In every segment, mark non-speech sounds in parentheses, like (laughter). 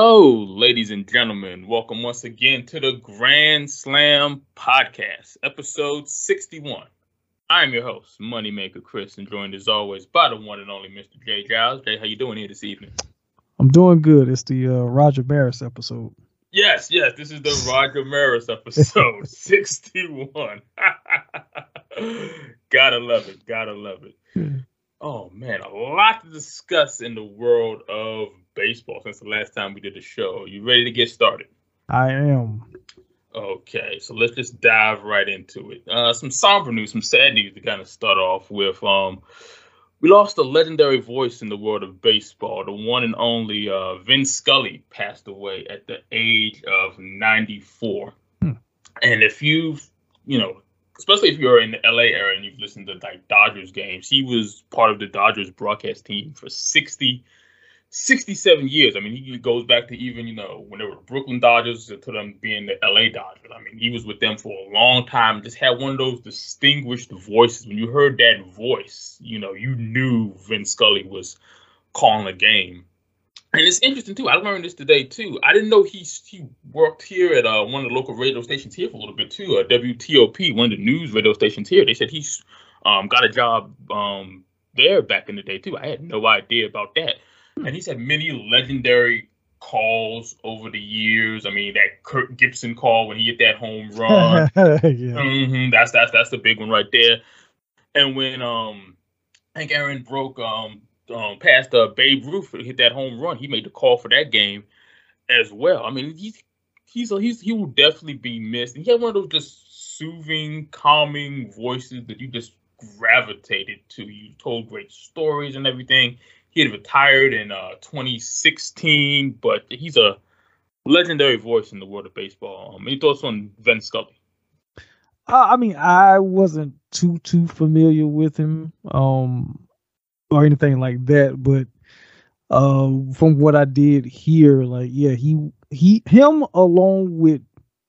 Hello, ladies and gentlemen. Welcome once again to the Grand Slam Podcast, episode 61. I am your host, Moneymaker Chris, and joined as always by the one and only Mr. Jay Giles. Jay, how you doing here this evening? I'm doing good. It's the uh, Roger Maris episode. Yes, yes, this is the Roger Maris episode (laughs) 61. (laughs) gotta love it, gotta love it. Oh man, a lot to discuss in the world of baseball since the last time we did the show. You ready to get started? I am. Okay, so let's just dive right into it. Uh, some somber news, some sad news to kind of start off with. Um, we lost a legendary voice in the world of baseball. The one and only uh, Vin Scully passed away at the age of 94. Hmm. And if you've, you know, especially if you're in the LA area and you've listened to like Dodgers games, he was part of the Dodgers broadcast team for 60 67 years. I mean, he goes back to even, you know, when they were the Brooklyn Dodgers to them being the LA Dodgers. I mean, he was with them for a long time, just had one of those distinguished voices. When you heard that voice, you know, you knew Vin Scully was calling a game. And it's interesting too. I learned this today too. I didn't know he he worked here at uh, one of the local radio stations here for a little bit too. Uh, WTOP, one of the news radio stations here. They said he's um, got a job um, there back in the day too. I had no idea about that and he's had many legendary calls over the years. I mean, that Kirk Gibson call when he hit that home (laughs) run. yeah. mm-hmm, that's that's that's the big one right there. And when um Hank Aaron broke um um past uh, Babe Ruth and hit that home run, he made the call for that game as well. I mean, he's he's he's he will definitely be missed. And he had one of those just soothing, calming voices that you just gravitated to. You told great stories and everything. He had retired in uh, 2016, but he's a legendary voice in the world of baseball. Um, any thoughts on Vin Scully? Uh, I mean, I wasn't too too familiar with him, um, or anything like that. But uh, from what I did hear, like, yeah, he he him along with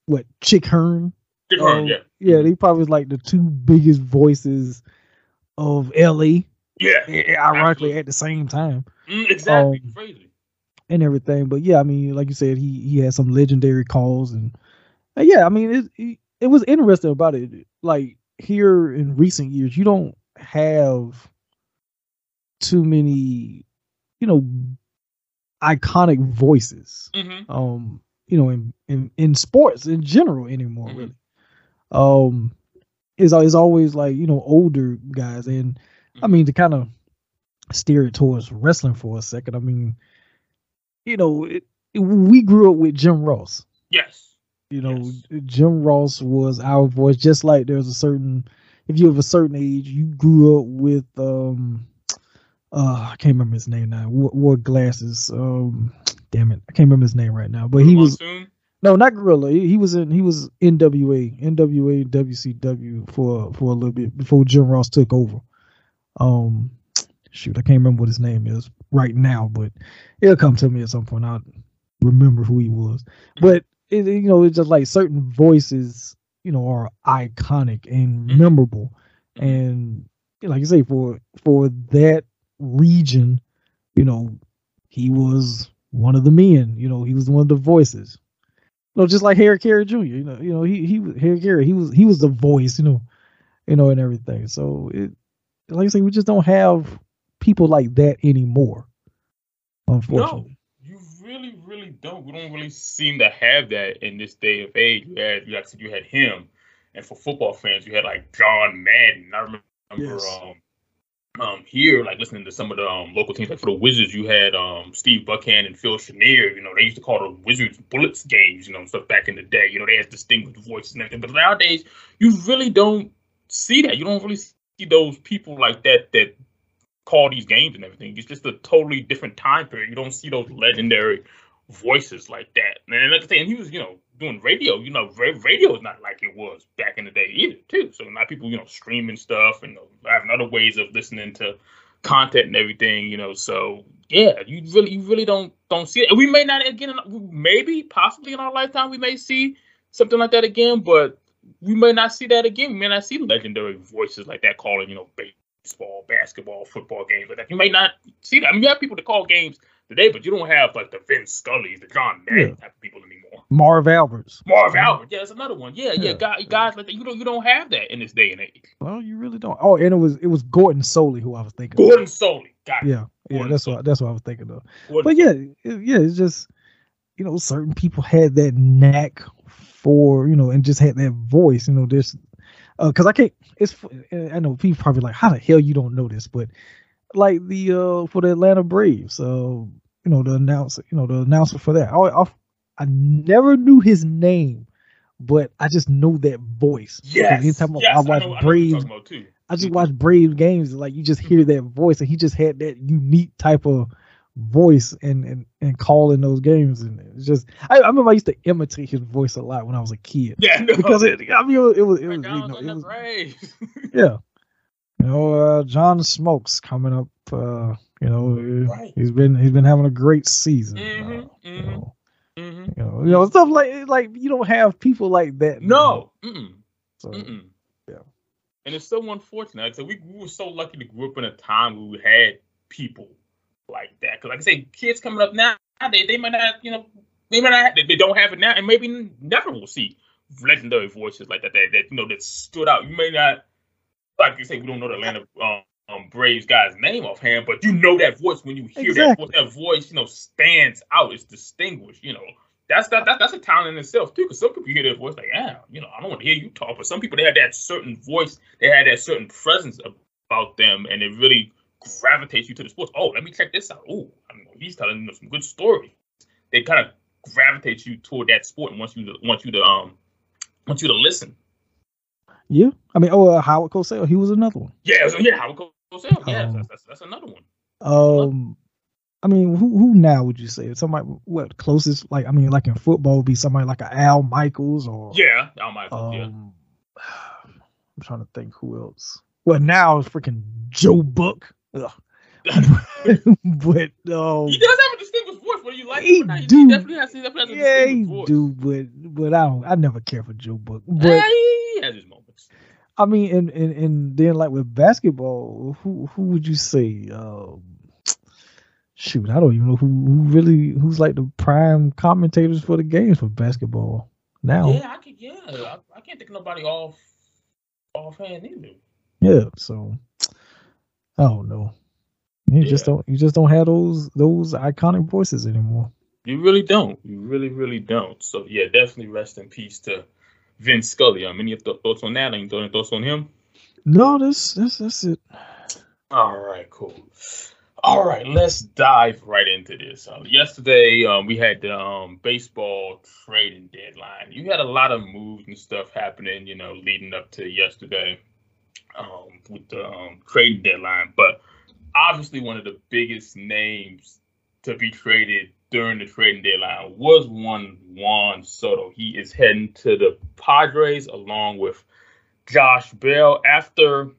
what Chick Hearn. Chick Hearn, um, yeah, yeah, they probably was like the two biggest voices of LA. Yeah. Ironically, at the same time. Mm, exactly. Um, Crazy. And everything, but yeah, I mean, like you said, he he had some legendary calls, and, and yeah, I mean, it, it was interesting about it. Like here in recent years, you don't have too many, you know, iconic voices. Mm-hmm. Um, you know, in, in in sports in general anymore, mm-hmm. really. Um, it's is always like you know older guys, and I mean, to kind of steer it towards wrestling for a second, I mean, you know, it, it, we grew up with Jim Ross. Yes. You know, yes. Jim Ross was our voice, just like there's a certain, if you have a certain age, you grew up with, um, uh, I can't remember his name now. What, what glasses? Um, damn it, I can't remember his name right now. But he was no, not Gorilla. He, he, was in he was NWA, NWA, WCW for for a little bit before Jim Ross took over um shoot, I can't remember what his name is right now, but it'll come to me at some point. I'll remember who he was. But it, you know, it's just like certain voices, you know, are iconic and mm-hmm. memorable. And like you say, for for that region, you know, he was one of the men. You know, he was one of the voices. You know, just like Harry Caray Jr. You know, you know, he he Harry Caray, he was he was the voice. You know, you know, and everything. So it like I say, we just don't have people like that anymore. Unfortunately. No, you really, really don't. We don't really seem to have that in this day of age. You had, like I you had him, and for football fans, you had like John Madden. I remember yes. um, um, here, like listening to some of the um, local teams, like for the Wizards, you had um, Steve Buckhantz and Phil Chenier. You know, they used to call the Wizards Bullets games. You know, stuff back in the day. You know, they had distinguished voices and everything. But nowadays, you really don't see that. You don't really those people like that that call these games and everything. It's just a totally different time period. You don't see those legendary voices like that. And like I say, and he was, you know, doing radio. You know, radio is not like it was back in the day either, too. So now people, you know, streaming stuff and you know, having other ways of listening to content and everything. You know, so yeah, you really, you really don't don't see it. We may not again, maybe possibly in our lifetime, we may see something like that again. But we may not see that again. We may not see legendary voices like that calling, you know, baseball, basketball, football games like that. You may not see that. I mean, you have people to call games today, but you don't have like the Vince Scully's, the John Madden yeah. type of people anymore. Marv Alberts. Marv Albert, yeah, that's another one. Yeah, yeah, yeah. Guys, guys like that. You don't you don't have that in this day and age. Well, you really don't. Oh, and it was it was Gordon Solie who I was thinking. Of. Gordon Solie, got it. Yeah, yeah, that's what that's what I was thinking of. Gordon but yeah, it, yeah, it's just you know certain people had that knack for you know and just had that voice. You know, this because uh, I can't. It's I know people probably like, how the hell you don't know this, but like the uh for the Atlanta Braves, uh, you know the announcer, you know the announcer for that. I, I, I never knew his name, but I just know that voice. Yes. Anytime yes, I watch I Braves, I, I just watch Brave games. Like you just hear that voice, and he just had that unique type of voice and and, and calling those games and it's just I, I, remember I used to imitate his voice a lot when I was a kid. Yeah, no. because it I mean it was it was, it you know, it was (laughs) yeah. You know, uh, John Smoltz coming up. Uh, you know, right. he's been he's been having a great season. Mm-hmm, uh, mm-hmm, you, know, mm-hmm. you, know, you know, stuff like like you don't have people like that. No. Mm-mm. So, Mm-mm. yeah. And it's so unfortunate. So we, we were so lucky to grow up in a time where we had people like that. Because, like I say, kids coming up now, they, they might not, you know, they might not, they don't have it now, and maybe never will see legendary voices like that, that, that you know, that stood out. You may not, like you say, we don't know the Atlanta um, um, Braves guy's name offhand, but you know that voice when you hear exactly. that, that voice, you know, stands out. It's distinguished, you know. That's that, that that's a talent in itself too. Because some people hear their voice like, yeah, you know, I don't want to hear you talk. But some people they had that certain voice, they had that certain presence about them, and it really gravitates you to the sports. Oh, let me check this out. Oh, he's telling some good stories. They kind of gravitate you toward that sport and want you to want you to um want you to listen. Yeah, I mean, oh, uh, Howard Cosell, he was another one. Yeah, so, yeah, Howard Cosell. Yeah, um, that's, that's, that's another one. Um, I mean, who who now would you say somebody what closest like I mean, like in football would be somebody like a Al Michaels or yeah, Al Michaels. Um, yeah. (sighs) I'm trying to think who else. Well, now it's freaking Joe Buck. (laughs) but um, he does have a distinguished voice, whether you like he it or not. Do, he definitely has, he definitely has a yeah, he voice. do, but but I don't. I never care for Joe Buck. But yeah, he has his moments. I mean, and and and then like with basketball, who who would you say? Um, shoot, I don't even know who who really who's like the prime commentators for the games for basketball now. Yeah, I can. Yeah, I, I can't think of nobody off offhand either. Yeah, so I don't know. You yeah. just don't you just don't have those those iconic voices anymore. You really don't. You really, really don't. So yeah, definitely rest in peace to Vince Scully. Um, any thoughts on that? Any thoughts on him? No, that's that's that's it. All right, cool. All right, let's dive right into this. Um, yesterday, um, we had the um, baseball trading deadline. You had a lot of moves and stuff happening, you know, leading up to yesterday um, with the um, trading deadline. But obviously, one of the biggest names to be traded during the trading deadline was one Juan Soto. He is heading to the Padres along with Josh Bell. After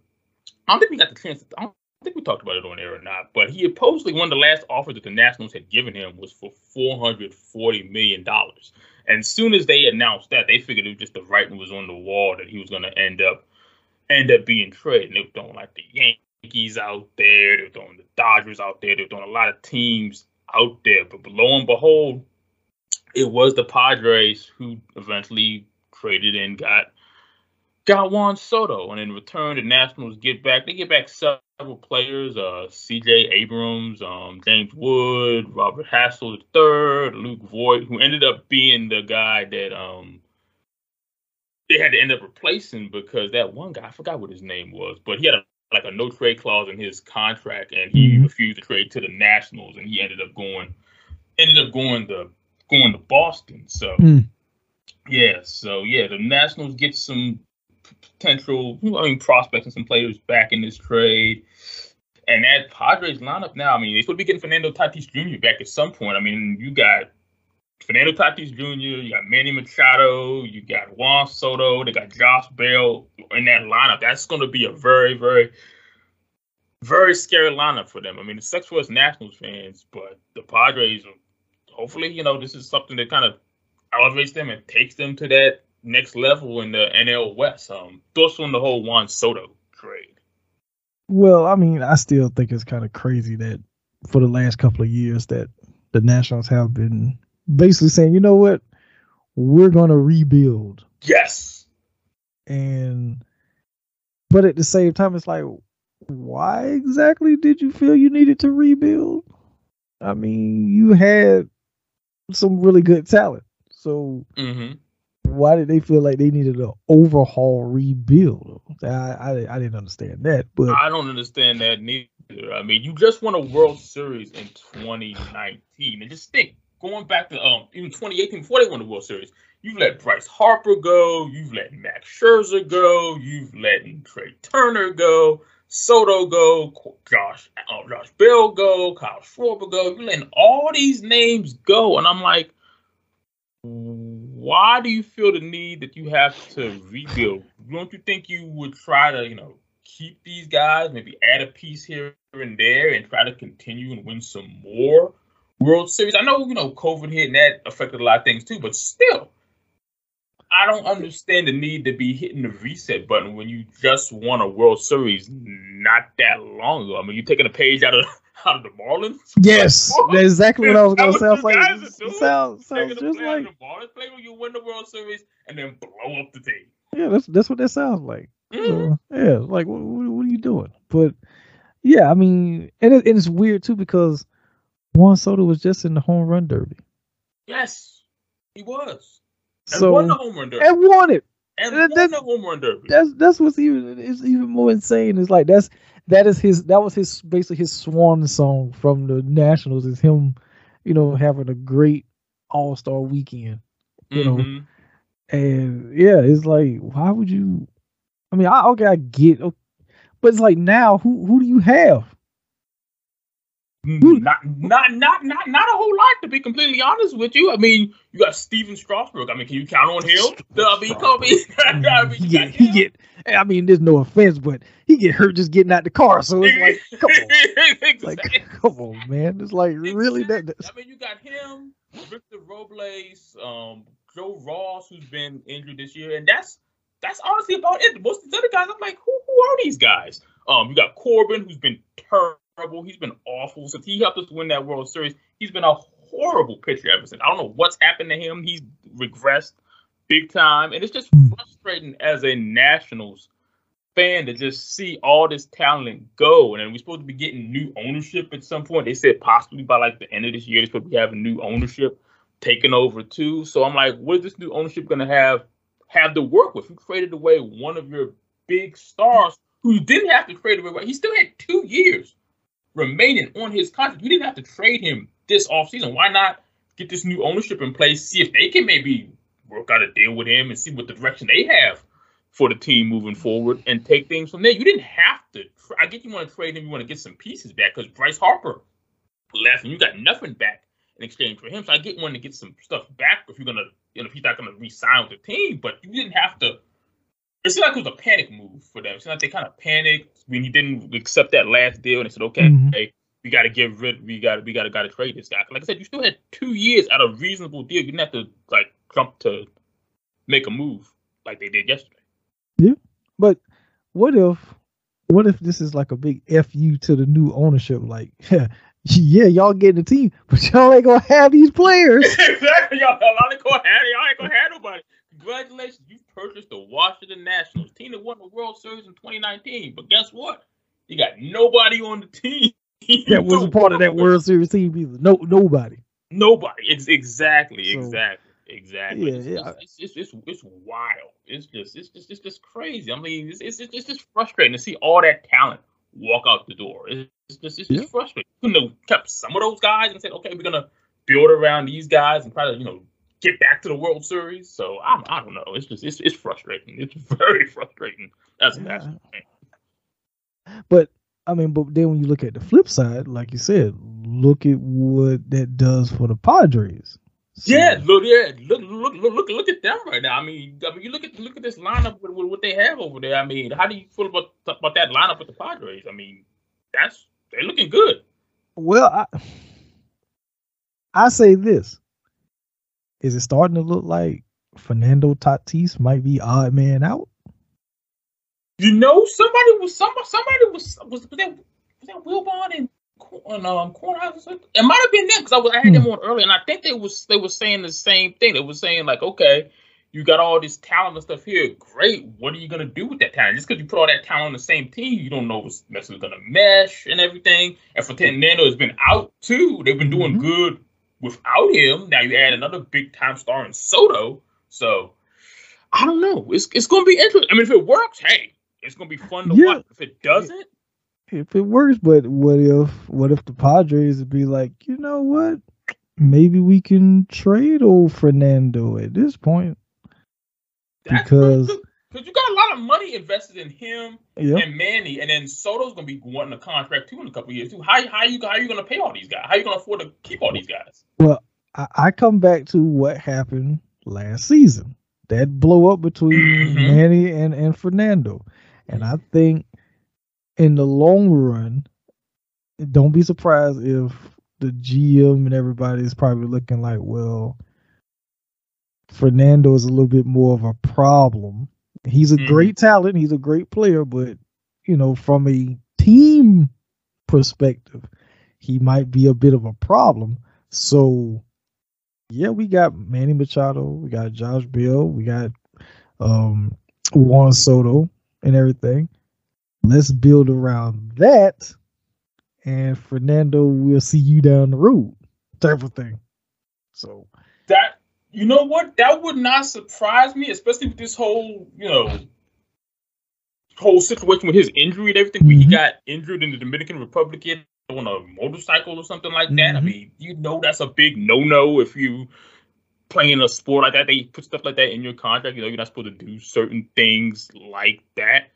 I don't think we got the chance. I don't think we talked about it on air or not, but he supposedly one of the last offers that the Nationals had given him was for four hundred forty million dollars. And as soon as they announced that, they figured it was just the writing was on the wall that he was going to end up end up being traded. And they were throwing like the Yankees out there, they were throwing the Dodgers out there, they were throwing a lot of teams out there. But lo and behold, it was the Padres who eventually traded and got got Juan Soto. And in return, the Nationals get back. They get back several players: uh, C.J. Abrams, um, James Wood, Robert Hassell III, Luke Voit, who ended up being the guy that um, they had to end up replacing because that one guy, I forgot what his name was, but he had a, like a no trade clause in his contract, and he mm-hmm. refused to trade to the Nationals, and he ended up going, ended up going to going to Boston. So mm. yeah, so yeah, the Nationals get some potential, I mean, prospects and some players back in this trade. And that Padres lineup now, I mean, they to be getting Fernando Tatis Jr. back at some point. I mean, you got Fernando Tatis Jr., you got Manny Machado, you got Juan Soto, they got Josh Bell in that lineup. That's going to be a very, very, very scary lineup for them. I mean, it sucks for us Nationals fans, but the Padres, hopefully, you know, this is something that kind of elevates them and takes them to that next level in the NL West. Um, thoughts on the whole Juan Soto trade? Well, I mean, I still think it's kind of crazy that for the last couple of years that the Nationals have been basically saying, you know what, we're gonna rebuild. Yes. And but at the same time, it's like, why exactly did you feel you needed to rebuild? I mean, you had some really good talent. So mm-hmm. why did they feel like they needed an overhaul rebuild? I, I, I didn't understand that. But I don't understand that neither. I mean, you just won a World Series in 2019, and just think, going back to um even 2018 before they won the World Series, you've let Bryce Harper go, you've let Max Scherzer go, you've let Trea Turner go. Soto go, Josh uh, Josh Bell go, Kyle Schwarber go. You're letting all these names go, and I'm like, why do you feel the need that you have to rebuild? Don't you think you would try to, you know, keep these guys, maybe add a piece here and there, and try to continue and win some more World Series? I know, you know, COVID hit and that affected a lot of things too, but still, I don't understand the need to be hitting the reset button when you just won a World Series not that long ago. I mean, you're taking a page out of (laughs) out of the Marlins. Yes, (laughs) that's exactly what I was gonna say. I was like, sounds sounds just like the Marlins play when you win the World Series and then blow up the team. Yeah, that's that's what that sounds like. Mm-hmm. So, yeah, like what, what, are you doing? But yeah, I mean, and, it, and it's weird too because Juan Soto was just in the home run derby. Yes, he was. And so won the home run derby. and won it. And that- won the home run derby. That's that's what's even is even more insane. It's like that's that is his that was his basically his swan song from the Nationals is him, you know, having a great All Star weekend. you know, Mhm. And yeah, it's like why would you? I mean, I okay, I get, okay, but it's like now who who do you have? Not, not, not, not, not a whole lot to be completely honest with you. I mean, you got Stephen Strasburg. I mean, can you count on him? I mean, on. (laughs) I mean, he get he get. I mean, there's no offense, but he get hurt just getting out the car. So it's like, come on, (laughs) like come on, man. It's like really that. Exactly. I mean, you got him, Victor Robles, um, Joe Ross, who's been injured this year, and that's that's honestly about it. Most of the other guys, I'm like, who, who are these guys? Um, you got Corbin, who's been terrible. He's been awful since he helped us win that World Series. He's been a horrible pitcher ever since. I don't know what's happened to him. He's regressed big time, and it's just Hmm. frustrating as a Nationals fan to just see all this talent go. And then we're supposed to be getting new ownership at some point. They said possibly by like the end of this year, they're supposed to be having new ownership taking over too. So I'm like, what is this new ownership going to have have to work with? You traded away one of your big stars who didn't have to trade away. He still had two years remaining on his contract. You didn't have to trade him this offseason. Why not get this new ownership in place, see if they can maybe work out a deal with him and see what the direction they have for the team moving forward and take things from there. You didn't have to. Tra- I get you want to trade him, you want to get some pieces back because Bryce Harper left and you got nothing back in exchange for him. So I get wanting to get some stuff back if you're gonna, you know, if he's not gonna re-sign with the team. But you didn't have to. It seemed like it was a panic move for them. It seemed like they kind of panicked when he didn't accept that last deal and they said, okay, Mhm. hey, we got to get rid. We got we got to got to trade this guy. Like I said, you still had two years at a reasonable deal. You didn't have to like jump to make a move like they did yesterday. Yeah, but what if what if this is like a big fu to the new ownership? Like, (laughs) yeah, y'all getting the team, (laughs) but y'all ain't gonna have these players. (laughs) exactly. Y'all, y'all ain't gonna have y'all ain't gonna have nobody. Congratulations, you purchased the Washington Nationals team that won the World Series in 2019. But guess what? You got nobody on the team. (laughs) that was a part of that World Series team either. No, nobody. Nobody. It's exactly, So- exactly, exactly. Yeah, it's, yeah. It's, it's, it's, it's, wild. It's just, it's just, it's just crazy. I mean, it's, it's, it's just frustrating to see all that talent walk out the door. It's just, it's just Yeah. frustrating. You couldn't have kept some of those guys and said, okay, we're gonna build around these guys and try to, you know, get back to the World Series. So I, I don't know. It's just, it's, it's frustrating. It's (laughs) very frustrating as a Yeah. national fan. But I mean, but then when you look at the flip side, like you said, look at what that does for the Padres. So- Yeah, look, yeah, look, look, look, look, look at them right now. I mean, I mean, you look at look at this lineup with, with what they have over there. I mean, how do you feel about about that lineup with the Padres? I mean, that's they're looking good. Well, I, I say this: is it starting to look like Fernando Tatis might be odd man out? You know, somebody was somebody somebody was was, was that was that Wilbon and on um Kornheiser? It might have been them because I was I had them Hmm. on earlier, and I think they was they were saying the same thing. They were saying like, okay, you got all this talent and stuff here, great. What are you gonna do with that talent? Just because you put all that talent on the same team, you don't know what's necessarily gonna mesh and everything. And for Fernando has been out too. They've been doing Mhm. good without him. Now you add another big time star in Soto, so. I don't know. It's it's gonna be interesting. I mean, if it works, hey, it's gonna be fun to Yeah. watch. If it doesn't, if it works, but what if what if the Padres would be like, you know what? Maybe we can trade old Fernando at this point. that's Because- because you got a lot of money invested in him Yeah. and Manny, and then Soto's gonna be wanting a contract too in a couple of years too. How how you how you gonna pay all these guys? How are you gonna afford to keep all these guys? I, I come back to what happened last season. That blow up between Mhm. Manny and, and Fernando. And I think in the long run, don't be surprised if the GM and everybody is probably looking like, well, Fernando is a little bit more of a problem. He's a Mhm. great talent, he's a great player, but you know, from a team perspective, he might be a bit of a problem. So yeah, we got Manny Machado, we got Josh Bell, we got um Juan Soto and everything. Let's build around that. And Fernando, we'll see you down the road, type of thing. So you know what? That would not surprise me, especially with this whole you know whole situation with his injury and everything. Where he got injured in the Dominican Republic on a motorcycle or something like that. I Mhm. mean, you know that's a big no no if you playing a sport like that. They put stuff like that in your contract. You know, you're not supposed to do certain things like that.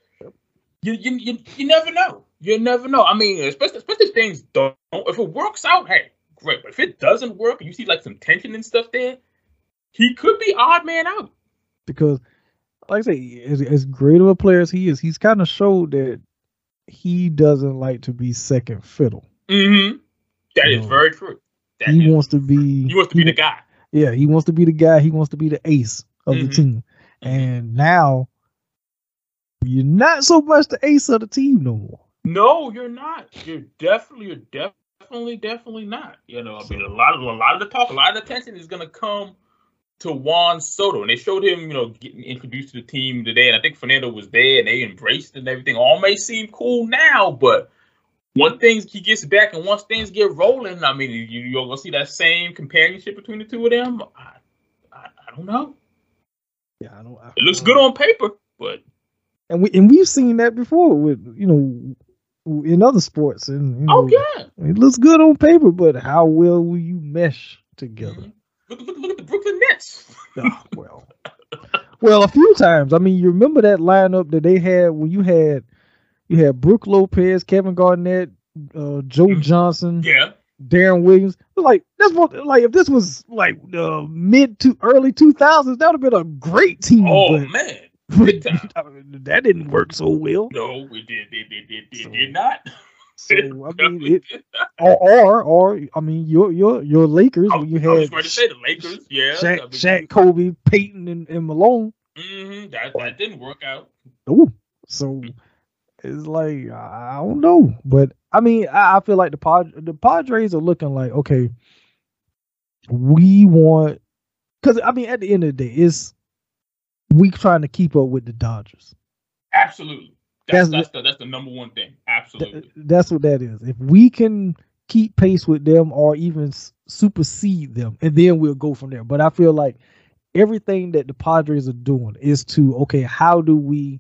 You, you, you, you never know. You never know. I mean, especially especially if things don't. If it works out, hey, great. But if it doesn't work, and you see like some tension and stuff there, he could be odd man out. because like I say, as, as great of a player as he is, he's kind of showed that he doesn't like to be second fiddle. Mm-hmm. That is No. very true. That he is- wants to be he wants to be the guy. Yeah, he wants to be the guy. He wants to be the ace of the Mhm. team. And now you're not so much the ace of the team no more. No, you're not. You're definitely, you're definitely, definitely not. You know, I mean, a lot of a lot of the talk, a lot of the attention is gonna come to Juan Soto, and they showed him, you know, getting introduced to the team today, and I think Fernando was there, and they embraced it and everything. All may seem cool now, but once things he gets back, and once things get rolling, I mean, you, you're gonna see that same companionship between the two of them. I, I, I don't know. Yeah, I don't. I, It looks good on paper, but and we and we've seen that before with you know in other sports and you know, oh yeah. it looks good on paper, but how well will you mesh together? Mhm. Look, look, look at the Brooklyn Nets. Ah, (laughs) well, well, a few times. I mean, you remember that lineup that they had when you had you had Brook Lopez, Kevin Garnett, uh, Joe Mhm. Johnson, Yeah. Deron Williams. Like that's what like if this was like uh, mid to early two thousands, that would have been a great team. Oh but, man. (laughs) but time. I mean, that didn't work so well. No, we did. Did did did did, So- did not. So I (laughs) mean, it, or, or or I mean, your your your Lakers I, when you I had to say the Lakers. Yeah. Shaq, Shaq, Kobe, Payton, and, and Malone. Mm-hmm, that that didn't work out. Ooh, so it's like I I don't know, but I mean, I, I feel like the Pod the Padres are looking like okay, we want because I mean, at the end of the day, it's we trying to keep up with the Dodgers. Absolutely. That's That's- that's, the that's the number one thing. Th- Absolutely. that's what that is. If we can keep pace with them or even supersede them, and then we'll go from there. But I feel like everything that the Padres are doing is to okay, how do we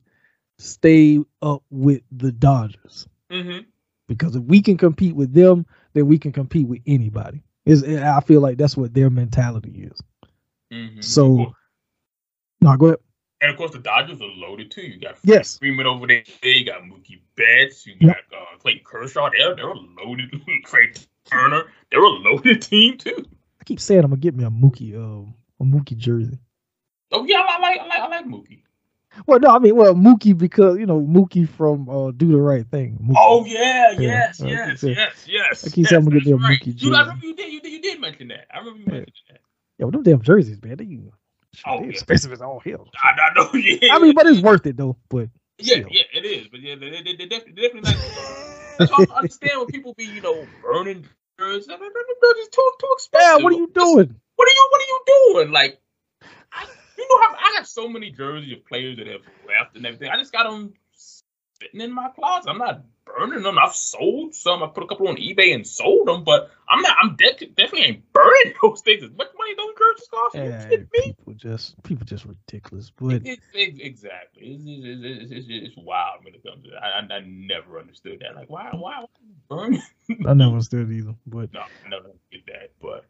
stay up with the Dodgers? hmm Because if we can compete with them, then we can compete with anybody. Is I feel like that's what their mentality is. hmm So- No, go ahead. And of course the Dodgers are loaded too. You got Yes. Freeman over there. You got Mookie Betts. You got uh, Clayton Kershaw. They're they're a loaded. (laughs) Trea Turner. They're a loaded team too. I keep saying I'm gonna get me a Mookie, uh, a Mookie jersey. Oh yeah, I like I like I like Mookie. Well, no, I mean, well, Mookie because you know Mookie from uh, Do the Right Thing. Mookie. Oh yeah, Yeah, yes, yes, saying- yes, yes. I keep yes, saying I'm gonna get me a right. Mookie You, I jersey. remember you did, you did, you did mention that. I remember you Yeah. mentioned that. Yeah, well, them damn jerseys, man. They, Oh, yeah. expensive as all hell. I, I know. Yeah. I mean, but it's worth it though. But Yeah, still. yeah, it is. But yeah, they, they, they, definitely, definitely like. That's I understand when people be, you know, burning jerseys. It's too, too expensive. Yeah, what are you doing? What are you What are you doing? Like, I, you know, how, I got so many jerseys of players that have left and everything. I just got them sitting in my closet. I'm not burning them. I've sold some. I put a couple on eBay and sold them, but I'm not. I'm de- definitely ain't burning (laughs) those things. As much money those jerseys cost? Yeah, people just people just ridiculous. But it, it, exactly, it's, it's, it's, wild when it comes to that. I, I, I never understood that. Like, why why burning? I never understood either. But (laughs) no, I never get that. But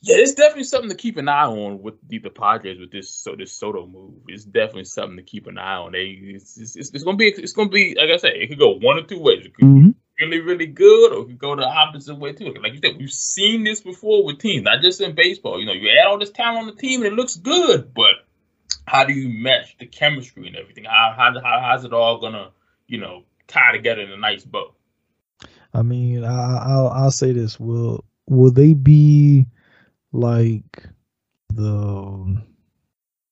yeah, it's definitely something to keep an eye on with the, the Padres with this so this Soto move. It's definitely something to keep an eye on. They it's, it's, it's, gonna be it's gonna be like I said, it could go one or two ways. It could mm-hmm. be really really good, or it could go the opposite way too. Like you said, we've seen this before with teams, not just in baseball. You know, you add all this talent on the team and it looks good, but how do you match the chemistry and everything? How how, how how's it all gonna you know tie together in a nice bow? I mean, I, I'll I'll say this: will will they be like the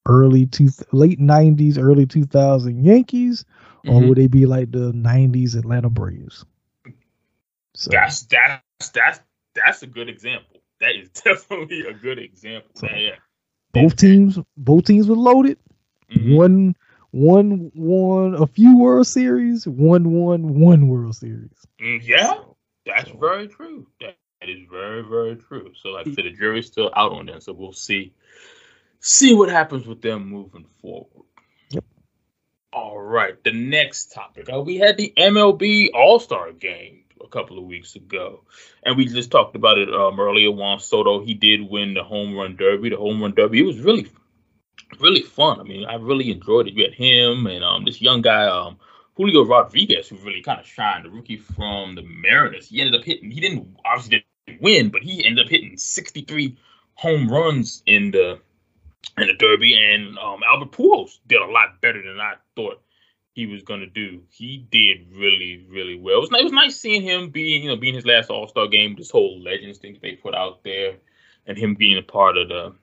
early two late nineties, early two thousand Yankees, mm-hmm. or would they be like the nineties Atlanta Braves? So that's that's that's that's a good example. That is (laughs) definitely a good example. So, yeah. Both teams both teams were loaded. Mm-hmm. One one won a few World Series, one won one World Series. Mm, yeah, that's so. very true. That, that is very, very true. So, like I said, the jury's still out on them. So we'll see, see what happens with them moving forward. Yep. All right. The next topic. Uh, we had the MLB All Star Game a couple of weeks ago, and we just talked about it um, earlier. Juan Soto, he did win the home run derby. The home run derby. It was really, really fun. I mean, I really enjoyed it. You had him and um, this young guy, um, Julio Rodriguez, who really kind of shined, the rookie from the Mariners. He ended up hitting. He didn't obviously didn't win, but he ended up hitting 63 home runs in the in the Derby, and um, Albert Pujols did a lot better than I thought he was gonna do. He did really, really well. It was, it was nice seeing him being, you know, being his last All Star game. This whole Legends thing they put out there, and him being a part of the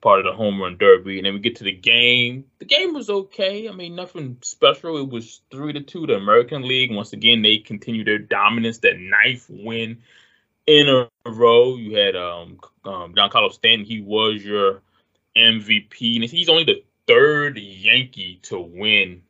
part of the home run derby. And then we get to the game. The game was okay. I mean, nothing special. It was three to two. The American League once again they continue their dominance. That ninth win in a row. You had um, um Giancarlo Stanton. He was your MVP, and he's only the third Yankee to win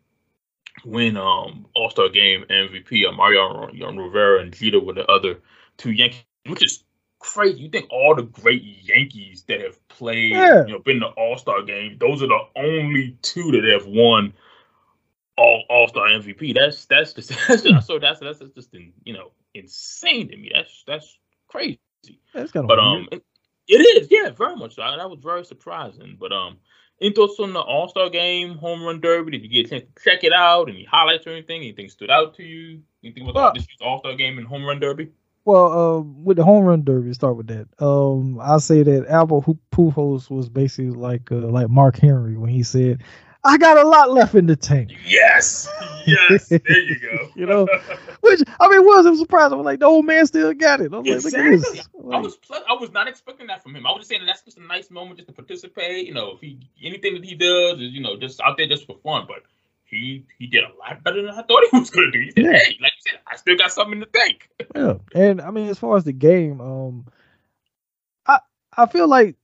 win um All Star Game MVP. Um, Mario Rivera and Jeter were the other two Yankees, which is crazy. You think all the great Yankees that have played, yeah. you know, been the All Star game, those are the only two that have won all All Star MVP. That's that's just (laughs) that's just, so that's that's just you know insane to me. That's that's crazy. That's kind of but um, it, is yeah, very much. So. That was very surprising. But um, any thoughts on the All Star Game home run derby? Did you get a chance to check it out? Any highlights or anything? Anything stood out to you? Anything about well, this All Star Game and home run derby? Well, uh, with the home run derby, start with that. Um, I say that Albert Pujols was basically like uh, like Mark Henry when he said, "I got a lot left in the tank." Yes, yes, there you go. (laughs) you know, which I mean was a surprise. I was like, the old man still got it. I was exactly. like, I was I was not expecting that from him. I was just saying that that's just a nice moment just to participate. You know, if he anything that he does is you know just out there just for fun, but he he did a lot better than I thought he was gonna do. He said, yeah. "Hey, like you said, I still got something to think." yeah, and I mean, as far as the game, um, I I feel like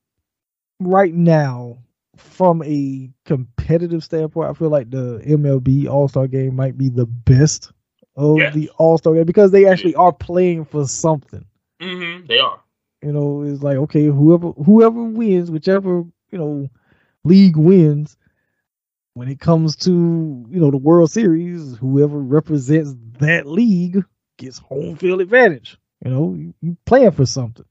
right now, from a competitive standpoint, I feel like the MLB All Star Game might be the best of yes. the All Star Game because they actually are playing for something. Mm-hmm, they are. You know, it's like okay, whoever whoever wins, whichever you know league wins when it comes to you know the World Series, whoever represents that league gets home field advantage. You know, you, you playing for something.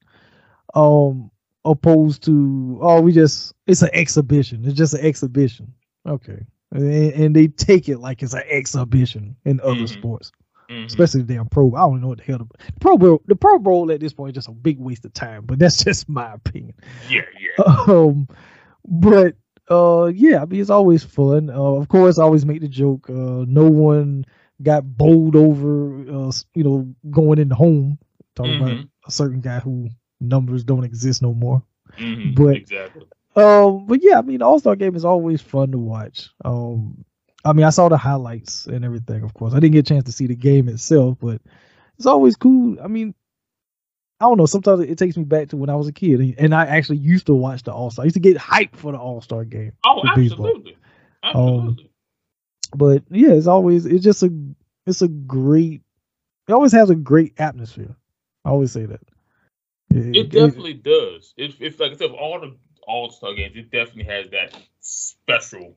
Um, opposed to oh, we just it's an exhibition. It's just an exhibition. Okay, and, and they take it like it's an exhibition in other mm-hmm. sports. Mm-hmm. Especially the damn pro. I don't know what the hell the, the Pro Bowl. The Pro Bowl at this point is just a big waste of time. But that's (laughs) just my opinion. Yeah, yeah. Um, but uh yeah i mean it's always fun uh, of course i always make the joke uh no one got bowled over uh you know going in the home talking mm-hmm. about a certain guy who numbers don't exist no more mm-hmm. but exactly um but yeah i mean all-star game is always fun to watch um I mean, I saw the highlights and everything. Of course, I didn't get a chance to see the game itself, but it's always cool. I mean, I don't know. Sometimes it takes me back to when I was a kid, and I actually used to watch the All Star. I used to get hyped for the All Star game. Oh, absolutely, absolutely. Um, but yeah, it's always it's just a it's a great. It always has a great atmosphere. I always say that. It, it definitely it, does. If, if like I said, all the All Star games, it definitely has that special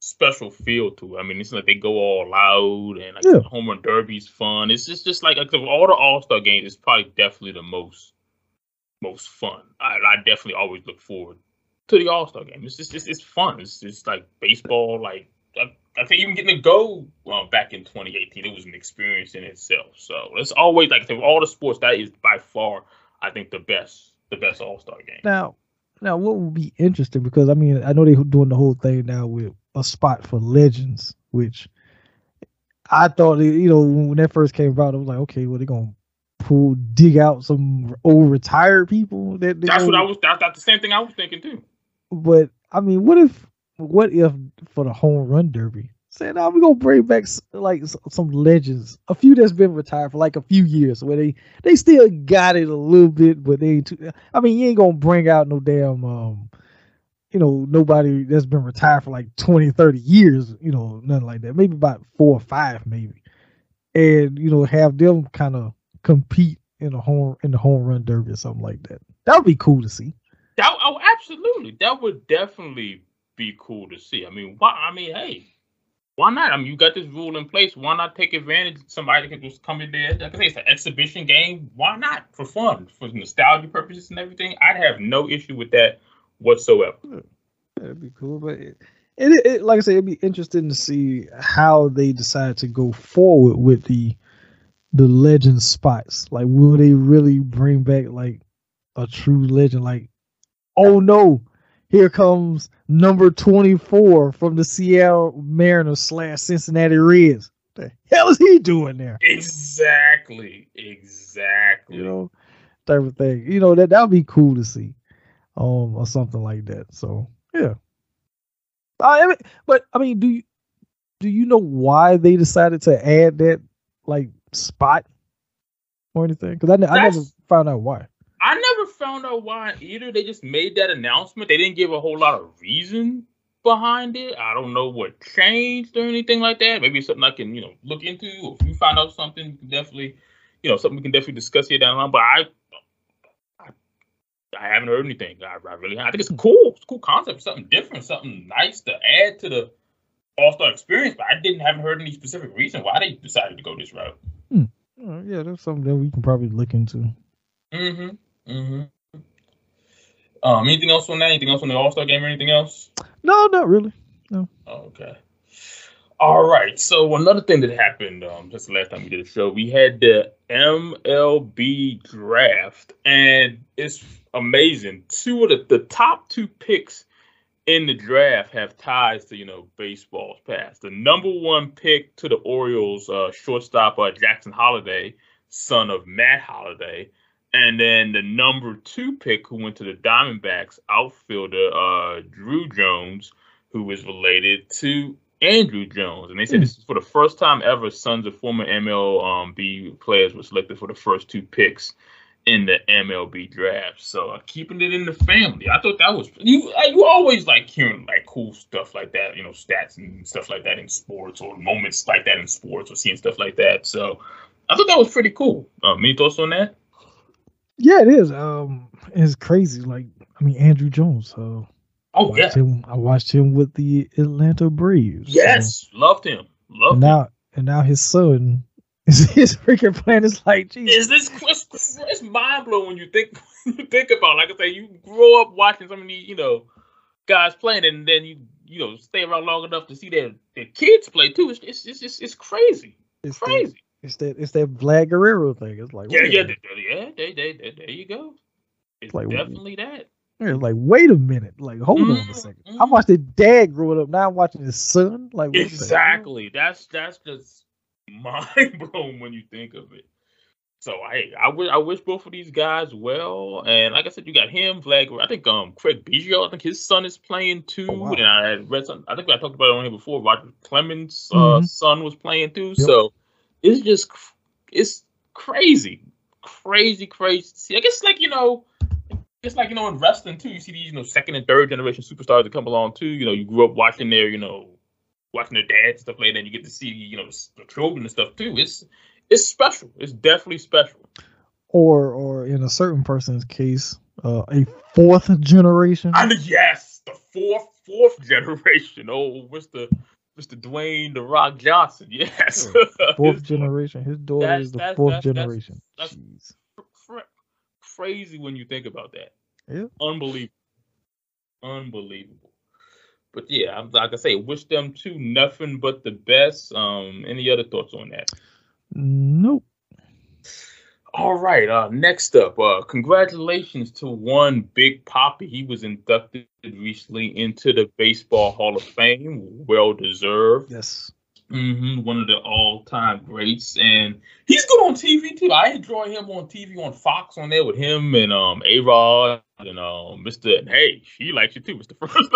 special feel to it. I mean, it's like they go all loud and like yeah. home run derby's fun. It's just just like, like all the All Star games, it's probably definitely the most most fun. I, I definitely always look forward to the All Star game. It's just it's, it's fun. It's just like baseball. Like I, I think even getting to go well, back in 2018, it was an experience in itself. So it's always like of all the sports, that is by far I think the best the best All Star game. Now, now what would be interesting because I mean I know they're doing the whole thing now with a spot for legends, which I thought, you know, when that first came about, I was like, okay, well, they're gonna pull, dig out some old retired people. That that's what I was. That's, that's the same thing I was thinking too. But I mean, what if, what if for the home run derby? Saying, "Now we're gonna bring back like some legends, a few that's been retired for like a few years, where they they still got it a little bit, but they too. I mean, you ain't gonna bring out no damn um you know, nobody that's been retired for like 20, 30 years, you know, nothing like that. Maybe about four or five, maybe. And, you know, have them kind of compete in a home in the home run derby or something like that. That would be cool to see. That oh absolutely. That would definitely be cool to see. I mean, why I mean, hey, why not? I mean, you got this rule in place. Why not take advantage? Of somebody can just come in there. Like I say, it's an exhibition game. Why not? For fun, for nostalgia purposes and everything. I'd have no issue with that whatsoever. Yeah, that'd be cool, but it, it, it, like I said, it'd be interesting to see how they decide to go forward with the the legend spots. Like, will they really bring back like a true legend? Like, oh no, here comes number twenty four from the Seattle Mariners slash Cincinnati Reds. What the hell is he doing there? Exactly, exactly. You know, type of thing. You know that that would be cool to see um, or something like that. So yeah. I mean, but I mean, do you do you know why they decided to add that like spot or anything? Because I, I never found out why. I never found out why either. They just made that announcement. They didn't give a whole lot of reason behind it. I don't know what changed or anything like that. Maybe something I can, you know, look into. Or if you find out something, definitely, you know, something we can definitely discuss here down the line. But I I haven't heard anything. I, I really, I think it's cool. It's a cool concept, something different, something nice to add to the All Star experience. But I didn't haven't heard any specific reason why they decided to go this route. Hmm. Uh, yeah, that's something that we can probably look into. Mm-hmm. Mm-hmm. Um, anything else on that? Anything else on the All Star game or anything else? No, not really. No. Okay. All right. So another thing that happened um, just the last time we did a show, we had the MLB draft, and it's amazing. Two of the, the top two picks in the draft have ties to you know baseball's past. The number one pick to the Orioles uh, shortstop uh, Jackson Holliday, son of Matt Holliday, and then the number two pick who went to the Diamondbacks outfielder uh, Drew Jones, who is related to Andruw Jones, and they said mm. this is for the first time ever. Sons of former MLB players were selected for the first two picks in the MLB draft. So uh, keeping it in the family, I thought that was you. Uh, you always like hearing like cool stuff like that, you know, stats and stuff like that in sports or moments like that in sports or seeing stuff like that. So I thought that was pretty cool. Um, any thoughts on that? Yeah, it is. Um, it's crazy. Like I mean, Andruw Jones. Uh, Oh yeah, him, I watched him with the Atlanta Braves. Yes, so. loved him. Loved and now, him. And now his son (laughs) is his freaking plan is like, geez. Is this it's, it's mind blowing when you think (laughs) you think about. It. Like I say, you grow up watching some of these, you know, guys playing, and then you you know stay around long enough to see their their kids play too. It's it's it's, it's, it's crazy. It's crazy. The, it's that it's that Vlad Guerrero thing. It's like yeah, yeah, yeah, they, they, they, there you go. It's like, definitely that. Like, wait a minute. Like, hold mm-hmm. on a 2nd mm-hmm. I watched his dad growing up. Now I'm watching his son. Like, exactly. That's that's just (laughs) mind blowing when you think of it. So I I wish I wish both of these guys well. And like I said, you got him, Vlad. I think um Craig Biggio, I think his son is playing too. Oh, wow. And I had read some, I think I talked about it on here before. Roger Clemens' uh, mm-hmm. son was playing too. Yep. So it's just it's crazy, crazy, crazy. I guess like you know, it's like you know in wrestling too. You see these you know second and third generation superstars that come along too. You know, you grew up watching their you know watching their dads and stuff like that. And you get to see you know the children and stuff too. It's it's special. It's definitely special. Or or in a certain person's case, uh, a fourth generation. And yes, the fourth fourth generation. Oh, Mr. Mr. Dwayne the Rock Johnson. (laughs) Yes, fourth (laughs) generation. His daughter that's, is the that's, fourth that's, generation. That's, crazy when you think about that. Yeah, unbelievable, unbelievable. But yeah, I'm like I say, wish them two nothing but the best. Um, any other thoughts on that? Nope. All right. Uh, next up, uh, congratulations to one Big Papi. He was inducted recently into the Baseball Hall of Fame. Well deserved. Yes. Mm-hmm, one of the all-time greats, and he's good on TV too. I enjoy him on TV on Fox on there with him and um A Rod and um Mr. And hey, she likes you too, Mr. First.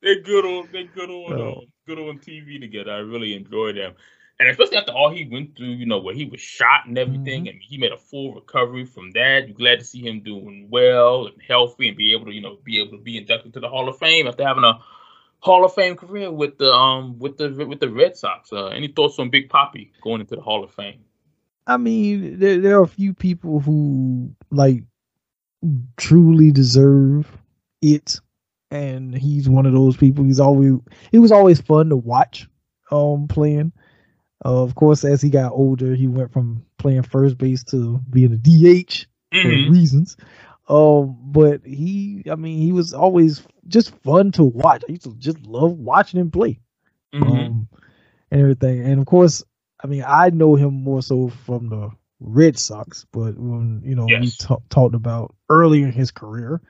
they're good on they're good on oh. um, good on TV together. I really enjoy them, and especially after all he went through, you know, where he was shot and everything, mm-hmm. and he made a full recovery from that. You're glad to see him doing well and healthy and be able to, you know, be able to be inducted to the Hall of Fame after having a Hall of Fame career with the um with the with the Red Sox. Uh, any thoughts on Big Papi going into the Hall of Fame? I mean, there, there are a few people who like truly deserve it, and he's one of those people. He's always it was always fun to watch um playing. Uh, of course, as he got older, he went from playing first base to being a DH mm-hmm. for reasons. Um, but he, I mean, he was always just fun to watch. I used to just love watching him play, mm-hmm. um, and everything. And of course, I mean, I know him more so from the Red Sox, but when you know yes. we t- talked about early in his career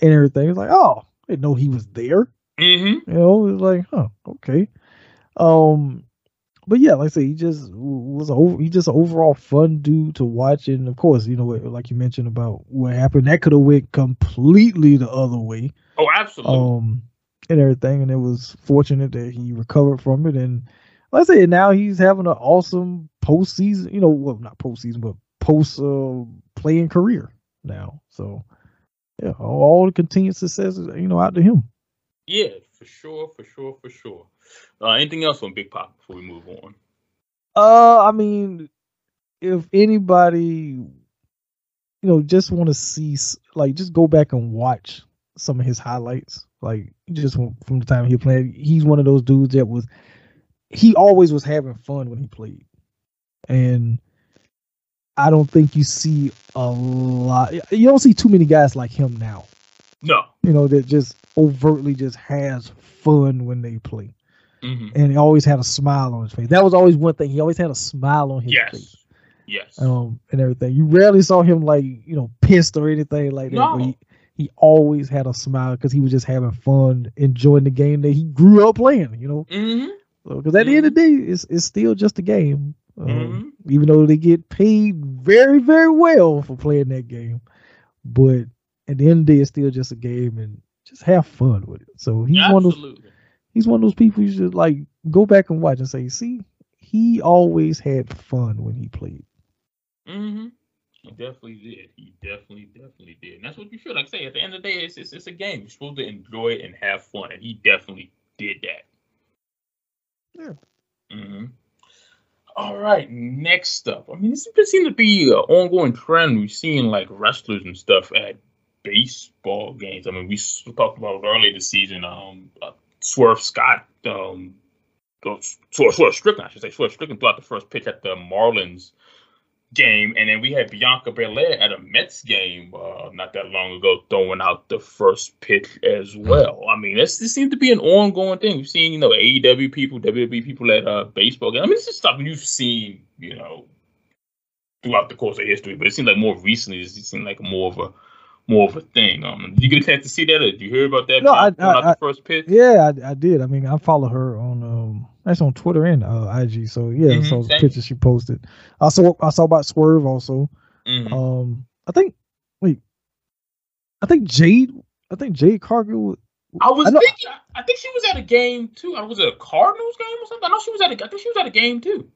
and everything, it's like, oh, I didn't know he was there. Mm-hmm. You know, it was like, huh, okay. Um, but yeah, like I say, he just was over. He just overall fun dude to watch, and of course, you know, like you mentioned about what happened, that could have went completely the other way. Oh, absolutely. Um, and everything, and it was fortunate that he recovered from it, and like I say, now he's having an awesome postseason. You know, well, not postseason, but post uh, playing career now. So, yeah, all the continued success, you know, out to him. Yeah, for sure, for sure, for sure. Uh, anything else on Big Pop before we move on? Uh, I mean, if anybody, you know, just want to see, like, just go back and watch some of his highlights. Like, just from, from the time he played, he's one of those dudes that was, he always was having fun when he played, and I don't think you see a lot. You don't see too many guys like him now. No, you know that just overtly just has fun when they play. Mm-hmm. And he always had a smile on his face. That was always one thing. He always had a smile on his yes. face. Yes. Um, and everything. You rarely saw him like, you know, pissed or anything like that. No. He, he always had a smile because he was just having fun, enjoying the game that he grew up playing, you know. Because mm-hmm. so, at mm-hmm. the end of the day, it's, it's still just a game. Um, mm-hmm. Even though they get paid very, very well for playing that game. But at the end of the day, it's still just a game and just have fun with it. So he's Absolutely. one of those he's one of those people you should like go back and watch and say, see, he always had fun when he played. Mm-hmm. He definitely did. He definitely, definitely did. And that's what you should like say. At the end of the day, it's, it's, it's a game. You're supposed to enjoy it and have fun, and he definitely did that. Yeah. Mm-hmm. All right, next up. I mean, this seems to be an ongoing trend. We've seen like wrestlers and stuff at baseball games. I mean, we talked about earlier this season. Um, uh, Swerve Scott, um, Swerve, Swerve Strickland, I should say, Swerve Strickland threw out the first pitch at the Marlins game, and then we had Bianca Belair at a Mets game uh, not that long ago throwing out the first pitch as well. I mean, this, this seems to be an ongoing thing. We've seen, you know, AEW people, WWE people at uh, baseball games. I mean, this is stuff you've seen, you know, throughout the course of history, but it seems like more recently, it seemed like more of a more of a thing. Um, did you get a chance to see that, or did you hear about that? No, I, I, I first pitch. Yeah, I, I, did. I mean, I follow her on um That's on Twitter and uh, IG. So yeah, Mhm, so the same. picture she posted. I saw I saw about Swerve also. Mhm. Um, I think wait, I think Jade. I think Jade Cargill. I was I know- thinking. I think she was at a game too. I was it a Cardinals game or something. I know she was at a. I think she was at a game too.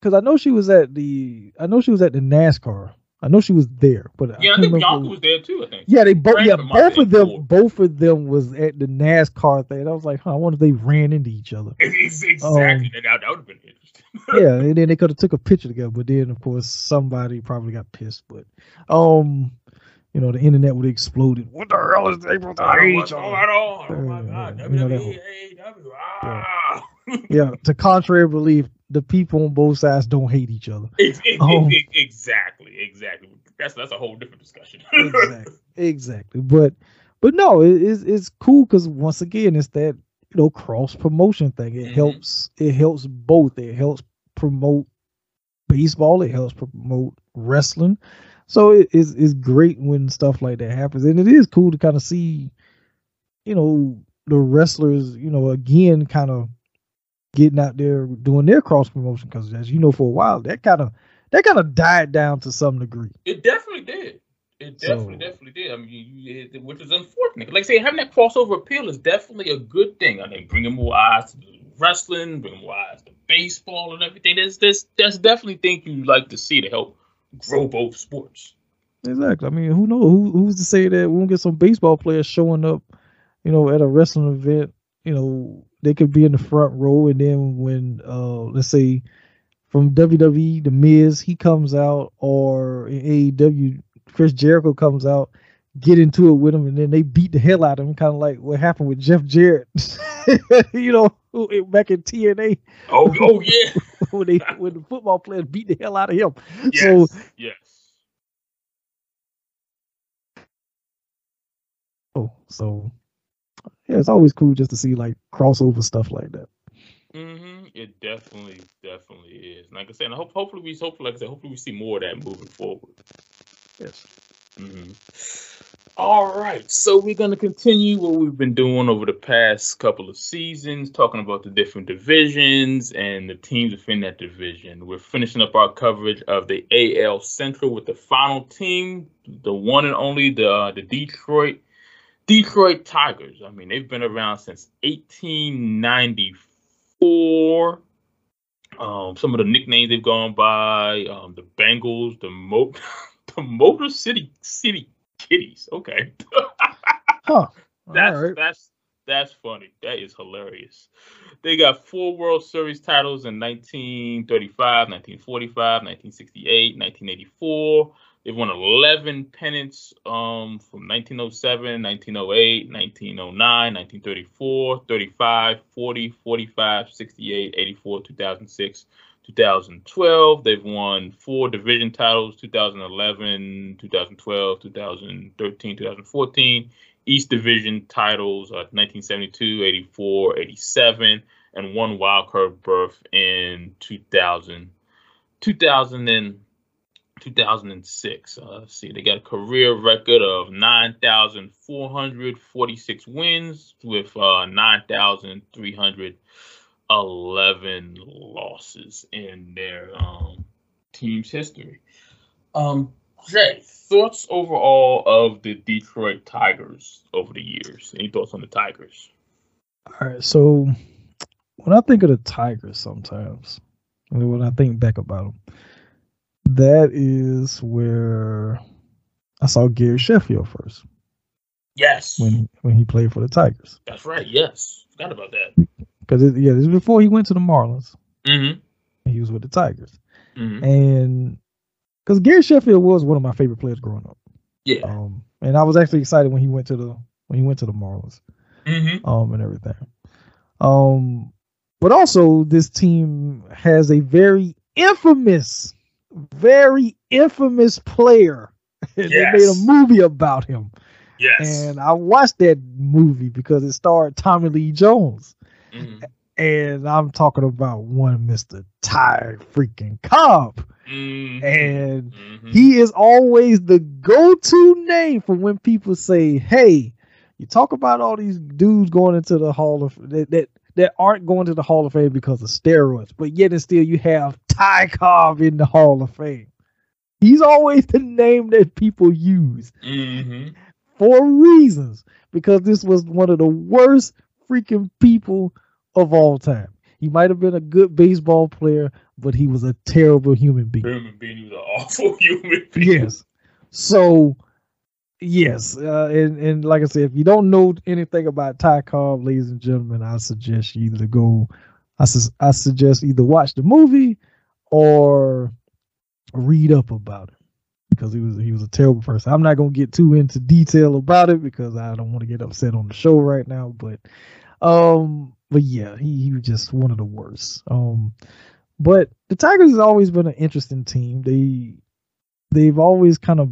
because I know she was at the I know she was at the NASCAR. I know she was there, but Yeah, I can't think remember- Bianca was there too. I think. Yeah, they both. Yeah, both be of them. cool. Both of them was at the NASCAR thing. I was like, huh, I wonder if they ran into each other. (laughs) Ex- Exactly. Um, that, that would have been interesting. yeah, (laughs) and then they could have took a picture together. But then, of course, somebody probably got pissed. But, um, you know, the internet would have exploded. What the hell is April supposed to Oh, hate what's each going other? on? Oh my God! you know that WWE, AEW. Ah. (laughs) Yeah, to contrary belief, the people on both sides don't hate each other. Ex- ex- Oh. ex- exactly. Exactly. That's that's a whole different discussion. (laughs) exactly, exactly. But, but no, it, it's it's cool because once again, it's that you know cross promotion thing. It Mhm. helps. It helps both. It helps promote baseball. It helps promote wrestling. So it is it's great when stuff like that happens, and it is cool to kind of see, you know, the wrestlers, you know, again, kind of getting out there doing their cross promotion because, as you know, for a while that kind of that kind of died down to some degree. It definitely did. It definitely, So- definitely did. I mean, you, you, it, which is unfortunate. Like I say, having that crossover appeal is definitely a good thing. I mean, bringing more eyes to wrestling, bringing more eyes to baseball and everything. There's, there's, that's definitely things you like to see to help grow both sports. Exactly. I mean, who knows? Who, who's to say that we won't get some baseball players showing up, you know, at a wrestling event? You know, they could be in the front row, and then when, uh, let's say, from WWE, the Miz, he comes out, or AEW, Chris Jericho comes out, get into it with him, and then they beat the hell out of him, kind of like what happened with Jeff Jarrett, (laughs) you know, back in TNA Oh, oh yeah. (laughs) when they when the football players beat the hell out of him. yes. So yes. Oh, so yeah, it's always cool just to see like crossover stuff like that. Mm-hmm. It definitely, definitely is. Like I said, and I hope, hopefully we, hopefully, like I said, hopefully we see more of that moving forward. Yes. Mhm. All right, so we're going to continue what we've been doing over the past couple of seasons, talking about the different divisions and the teams within that division. We're finishing up our coverage of the AL Central with the final team, the one and only the uh, the Detroit Detroit Tigers. I mean, they've been around since 1894. Um, some of the nicknames they've gone by: um, the Bengals, the Mo- (laughs) the Motor City City Kitties. Okay, (laughs) Huh. that's right. that's that's funny. That is hilarious. They got four World Series titles in 1935, 1945, 1968, 1984. They've won 11 pennants um, from 1907, 1908, 1909, 1934, 35, 40, 45, 68, 84, 2006, 2012. They've won four division titles 2011, 2012, 2013, 2014. East Division titles uh, 1972, 84, 87, and one wildcard berth in 2000, 2000 and 2006. Uh, let's see, they got a career record of 9,446 wins with uh, 9,311 losses in their um, team's history. Um, Jay, thoughts overall of the Detroit Tigers over the years? Any thoughts on the Tigers? All right. So when I think of the Tigers, sometimes when I think back about them, that is where I saw Gary Sheffield first Yes, when when he played for the Tigers. that's right. Yes, forgot about that. Because yeah, this is before he went to the Marlins. Mm-hmm. He was with the Tigers, Mm-hmm. and because Gary Sheffield was one of my favorite players growing up. Yeah. Um, and I was actually excited when he went to the when he went to the Marlins. Mm-hmm. um, and everything. Um, but also this team has a very infamous, very infamous player. (laughs) they made a movie about him, Yes. and I watched that movie because it starred Tommy Lee Jones, Mhm. and I'm talking about one Mister Ty freaking Cobb, Mhm. and Mhm. he is always the go-to name for when people say, "Hey, you talk about all these dudes going into the Hall of that, that that aren't going to the Hall of Fame because of steroids, but yet and still you have Ty Cobb in the Hall of Fame. He's always the name that people use Mm-hmm. for reasons because this was one of the worst freaking people of all time. He might have been a good baseball player, but he was a terrible human being. Human being, he was an awful (laughs) human being. Yes. So, yes, uh, and and like I said, if you don't know anything about Ty Cobb, ladies and gentlemen, I suggest you either go. I sus- I suggest either watch the movie or read up about it because he was he was a terrible person. I'm not gonna get too into detail about it because I don't want to get upset on the show right now. But um, but yeah, he he was just one of the worst. Um, but the Tigers has always been an interesting team. They they've always kind of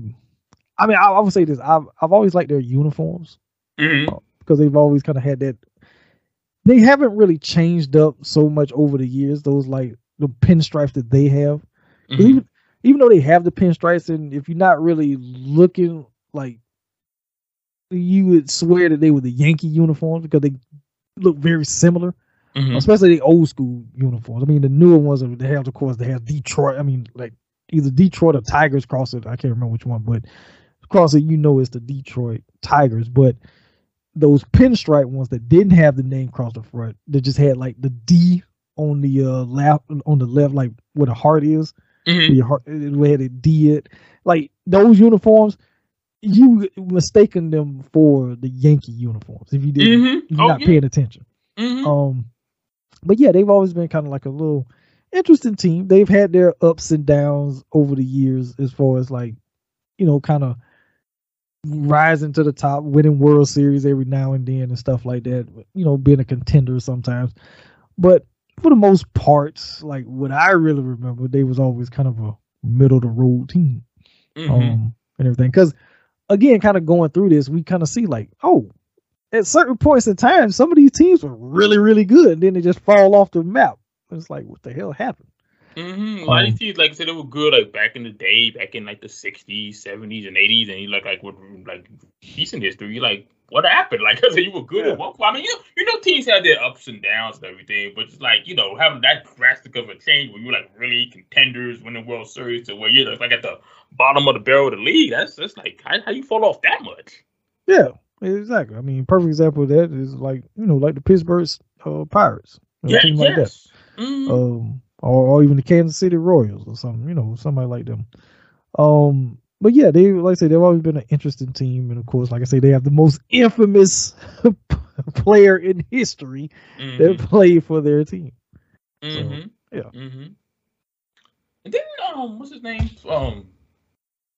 I mean, I, I would say this. I've I've always liked their uniforms Mm-hmm. because they've always kind of had that. They haven't really changed up so much over the years. Those like the pinstripes that they have, Mm-hmm. even even though they have the pinstripes, and if you're not really looking like, you would swear that they were the Yankee uniforms because they look very similar, Mm-hmm. especially the old school uniforms. I mean, the newer ones are- they have, of course, they have Detroit. I mean, like either Detroit or Tigers cross it. I can't remember which one, but cross it, you know, it's the Detroit Tigers. But those pinstripe ones that didn't have the name across the front, that just had like the D on the uh left on the left, like where the heart is, Mm-hmm. where heart where the D it. Like those uniforms, you mistaken them for the Yankee uniforms if you didn't Mm-hmm. you're Oh, not yeah. paying attention. Mm-hmm. Um, but yeah, they've always been kind of like a little interesting team. They've had their ups and downs over the years, as far as like, you know, kind of rising to the top, winning World Series every now and then and stuff like that. You know, being a contender sometimes. But for the most part, like what I really remember, they was always kind of a middle of the road team Mm-hmm. um and everything because again kind of going through this we kind of see like oh at certain points in time some of these teams were really really good and then they just fall off the map it's like what the hell happened Mm-hmm. A lot of Um, these teams, like I said, they were good like back in the day, back in like the '60s, '70s, and '80s, and you look like with like decent history. You like what happened? (laughs) Like I said, you were good Yeah. at one point. I mean, you know, you know, teams had their ups and downs and everything, but it's like you know having that drastic of a change where you're like really contenders, winning World Series, to where you're like at the bottom of the barrel of the league. That's that's like how, how you fall off that much. yeah exactly i mean perfect example of that is like you know like the pittsburgh uh, pirates Yeah, team like that yes. Mhm. um, or, or even the Kansas City Royals or something, you know, somebody like them. Um, but yeah, they like I say they've always been an interesting team, and of course, like I say, they have the most infamous (laughs) player in history Mhm. that played for their team. Mm-hmm. yeah. Mm-hmm. And then um, what's his name? Um,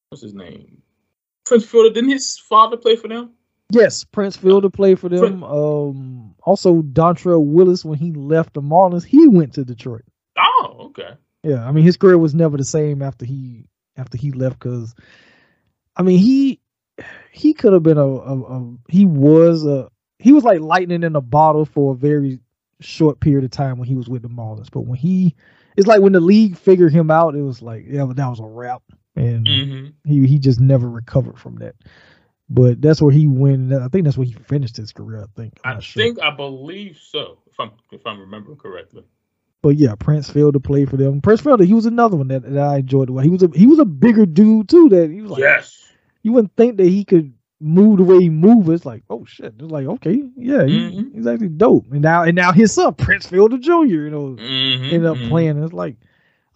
what's his name? Prince Fielder. Didn't his father play for them? Yes, Prince Fielder played for them. Um, also Dontrelle Willis when he left the Marlins, he went to Detroit. Okay. Yeah, I mean his career was never the same after he after he left because, I mean he he could have been a, a, a he was a he was like lightning in a bottle for a very short period of time when he was with the Marlins, but when he it's like when the league figured him out, it was like yeah, that was a wrap, and Mm-hmm. he he just never recovered from that. But that's where he went. I think that's where he finished his career. I think. I'm I sure. think I believe so. If I'm if I'm remembering correctly. But yeah, Prince Fielder played for them. Prince Fielder, he was another one that, that I enjoyed. He was a he was a bigger dude too. That he was like, yes. you wouldn't think that he could move the way he moved. It's like, oh shit. It's like, okay, yeah, he- Mhm. he's actually dope. And now and now his son, Prince Fielder Jr., you know, Mm-hmm. ended up playing. It's like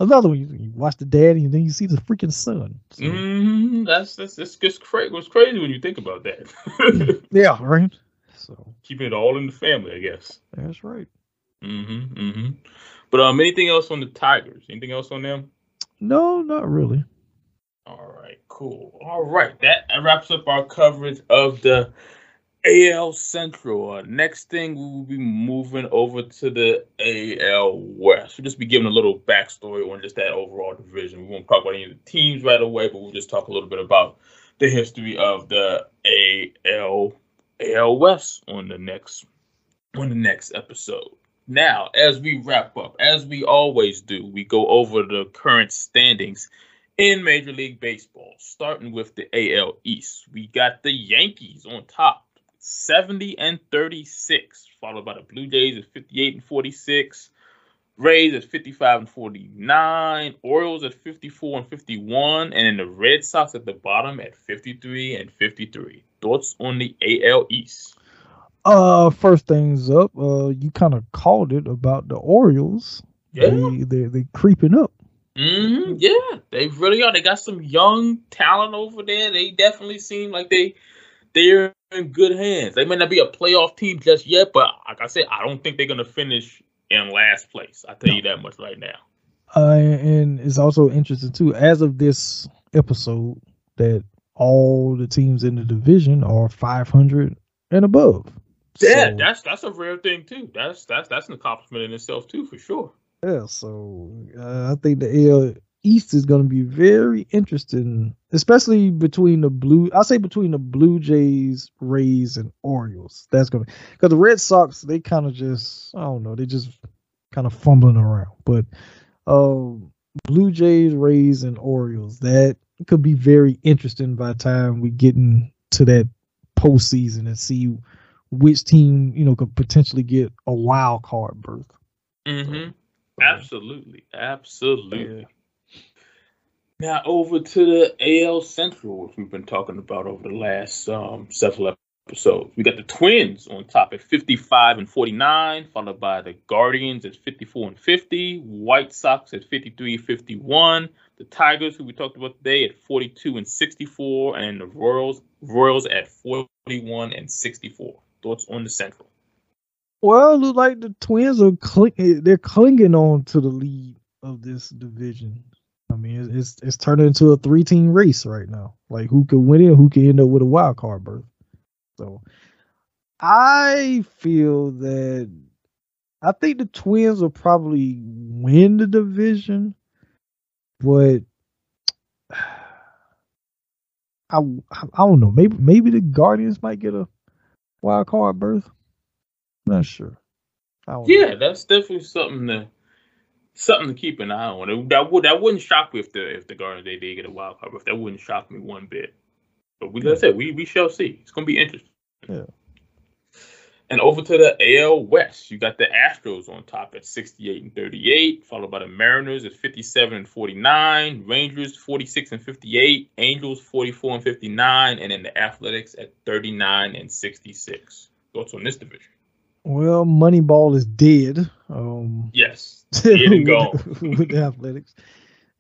another one. You, you watch the daddy and then you see the freaking son. So, Mm-hmm. That's that's that's just crazy. It's crazy when you think about that. (laughs) Yeah, right. So Keeping it all in the family, I guess. that's right. Mm-hmm. Mm-hmm. But um, anything else on the Tigers? Anything else on them? No, not really. All right, cool. All right, that wraps up our coverage of the AL Central. Uh, next thing, we will be moving over to the AL West. We'll just be giving a little backstory on just that overall division. We won't talk about any of the teams right away, but we'll just talk a little bit about the history of the AL AL West on the next on the next episode. Now, as we wrap up, as we always do, we go over the current standings in Major League Baseball, starting with the AL East. We got the Yankees on top, 70 and 36, followed by the Blue Jays at 58 and 46. Rays at 55 and 49, Orioles at 54 and 51, and then the Red Sox at the bottom at 53 and 53. Thoughts on the AL East? Uh, first things up, uh, you kind of called it about the Orioles. Yeah, they they they creeping up. hmm yeah, they really are. They got some young talent over there. They definitely seem like they they're in good hands. They may not be a playoff team just yet, but like I said, I don't think they're gonna finish in last place. I tell No. you that much right now. Uh, and it's also interesting too, as of this episode, that all the teams in the division are 500 and above. Yeah, So- that's that's a rare thing too. That's that's that's an accomplishment in itself too, for sure. Yeah, so uh, I think the AL East is going to be very interesting, especially between the blue. I say between the Blue Jays, Rays, and Orioles. That's going to because the Red Sox they kind of just I don't know they just kind of fumbling around, but um, Blue Jays, Rays, and Orioles that could be very interesting by the time we get into that postseason and see which team you know could potentially get a wild card berth. Mm-hmm. Absolutely, absolutely. Now over to the AL Central, which we've been talking about over the last um, several episodes. We got the Twins on top at 55 and 49, followed by the Guardians at 54 and 50, White Sox at 53 51, the Tigers, who we talked about today, at 42 and 64, and the Royals Royals at 41 and 64. Thoughts on the Central? Well, it look like the Twins are cling- eh, they're clinging on to the lead of this division. I mean, it's it's, it's turning into a three team race right now. Like who could win it, who could end up with a wild card berth. So, I feel that I think the Twins will probably win the division, but (sighs) I I don't know. Maybe maybe the Guardians might get a wild card berth. Not sure. I don't know. Yeah, that's definitely something to something to keep an eye on. It- That would that wouldn't shock me if the if the Guardians they did get a wild card. If that wouldn't shock me one bit. But we let's say we we shall see. It's gonna be interesting. Yeah. And over to the AL West, you got the Astros on top at 68 and 38, followed by the Mariners at 57 and 49, Rangers 46 and 58, Angels 44 and 59, and then the Athletics at 39 and 66. Thoughts on this division? Well, Moneyball is dead. Um, Yes. (laughs) Dead and with, gone. (laughs) with the Athletics.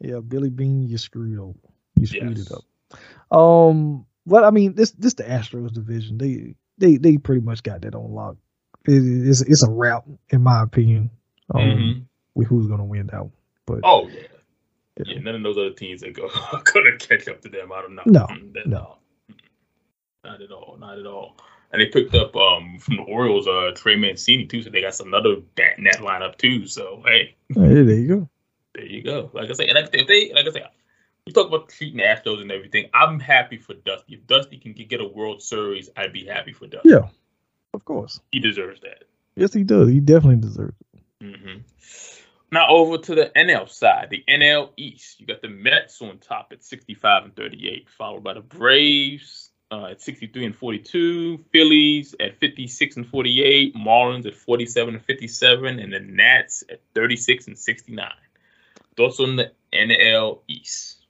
Yeah, Billy Beane, you screwed up. You screwed Yes. it up. Um, well, I mean, this this the Astros division. They they they pretty much got that on lock. It, it's it's a wrap, in my opinion. Um, Mhm. with who's gonna win that one. But Oh yeah. Yeah. yeah. None of those other teams that go (laughs) are gonna catch up to them. I don't know. No, Mm, that- no. Not at all. Not at all. And they picked up um from the Orioles uh Trey Mancini too, so they got another bat in that lineup too. So hey, hey, there you go. there you go. Like I say, and if they like I say, we talk about treating the Astros and everything. I'm happy for Dusty. If Dusty can get a World Series, I'd be happy for Dusty. Yeah, of course. He deserves that. Yes, he does. He definitely deserves. it. Mm-hmm. Now over to the NL side, the NL East. You got the Mets on top at 65 and 38, followed by the Braves uh, at 63 and 42, Phillies at 56 and 48, Marlins at 47 and 57, and the Nats at 36 and 69. Thoughts on the NL East?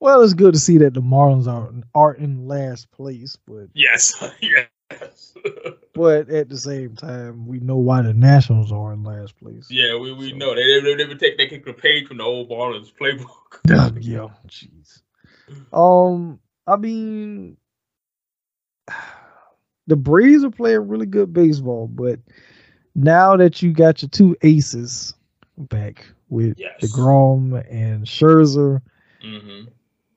Well, it's good to see that the Marlins are are in last place, but Yes, (laughs) yes. (laughs) but at the same time, we know why the Nationals are in last place. yeah, we, we So- know they they never take they take a page from the old Marlins playbook. (laughs) yeah, jeez. Um, I mean, the Braves are playing really good baseball, but now that you got your two aces back with Yes. DeGrom and Scherzer, hmm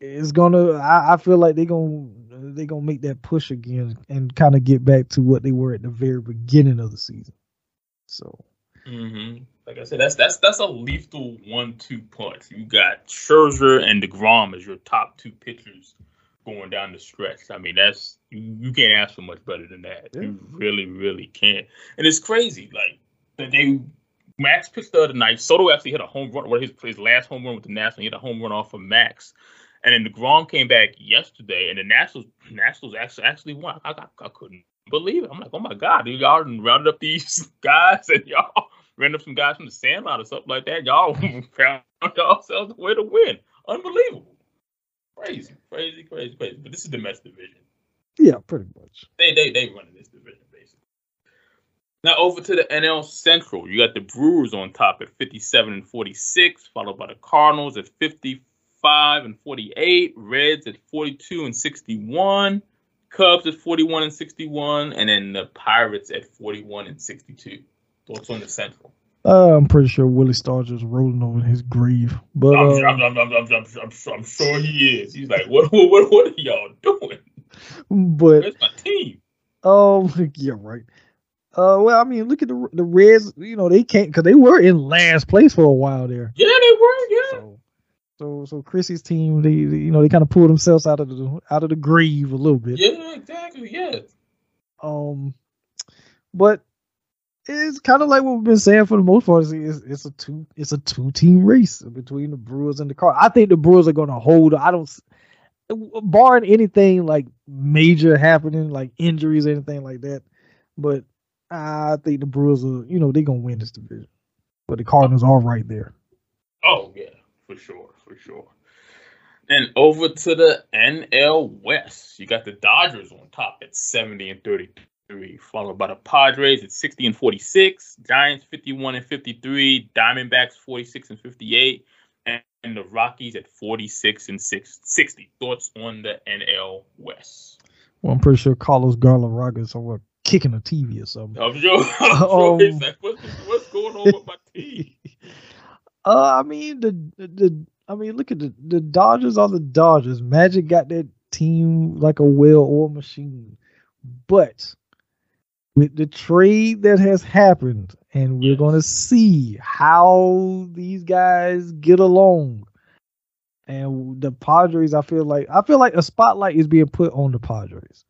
it's gonna. I, I feel like they're gonna they're gonna make that push again and kind of get back to what they were at the very beginning of the season. So hmm Like I said, that's that's that's a lethal one-two punch. You got Scherzer and Degrom as your top two pitchers going down the stretch. I mean, that's you, you can't ask for much better than that. Yeah. You really, really can't. And it's crazy, like that they Max pitched the other night. Soto actually hit a home run. What his his last home run with the Nationals, he hit a home run off of Max. And then the Degrom came back yesterday, and the Nationals Nationals actually actually won. I, I, I couldn't believe it. I'm like, oh my god, dude, y'all rounded up these (laughs) guys and y'all ran up some guys from the Sandlot or something like that. Y'all (laughs) found yourselves a way to win. Unbelievable. Crazy, crazy, crazy, crazy. But this is the Mets division. Yeah, pretty much. They they they running this division basically. Now over to the NL Central. You got the Brewers on top at 57 and 46, followed by the Cardinals at 55 and 48, Reds at 42 and 61, Cubs at 41 and 61, and then the Pirates at 41 and 62. Thoughts on the Central? Uh, I'm pretty sure Willie Stargell is rolling over in his grave, but I'm, uh, I'm, I'm, I'm, sure he is. He's like, what, what, what are y'all doing? but Where's my team? oh, (laughs) yeah, right. Uh, well, I mean, look at the the Reds. You know, they can't because they were in last place for a while there. Yeah, they were. Yeah. So, so, so Chrissy's team, they, they you know, they kind of pulled themselves out of the out of the grave a little bit. Yeah, exactly. Yeah. Um, but it's kind of like what we've been saying for the most part. It's, it's, a two it's a two team race between the Brewers and the Car. I think the Brewers are going to hold. I don't, s- barring anything like major happening, like injuries or anything like that. But I think the Brewers are, you know, they're gonna win this division. But the Cardinals are right there. Oh yeah, for sure, for sure. And over to the NL West, you got the Dodgers on top at 70 and 33, followed by the Padres at 60 and 46, Giants 51 and 53, Diamondbacks 46 and 58, and, the Rockies at 46 and 6, 60. Thoughts on the NL West? Well, I'm pretty sure Carlos Garland is somewhere kicking a TV or something. I'm sure. I'm sure (laughs) he's Um, like, what's, what's going on with my team? (laughs) Uh, I mean the, the the I mean look at the the Dodgers are the Dodgers. Magic got that team like a well-oiled machine, but with the trade that has happened, and we're Yes. going to see how these guys get along. And the Padres, I feel like I feel like a spotlight is being put on the Padres.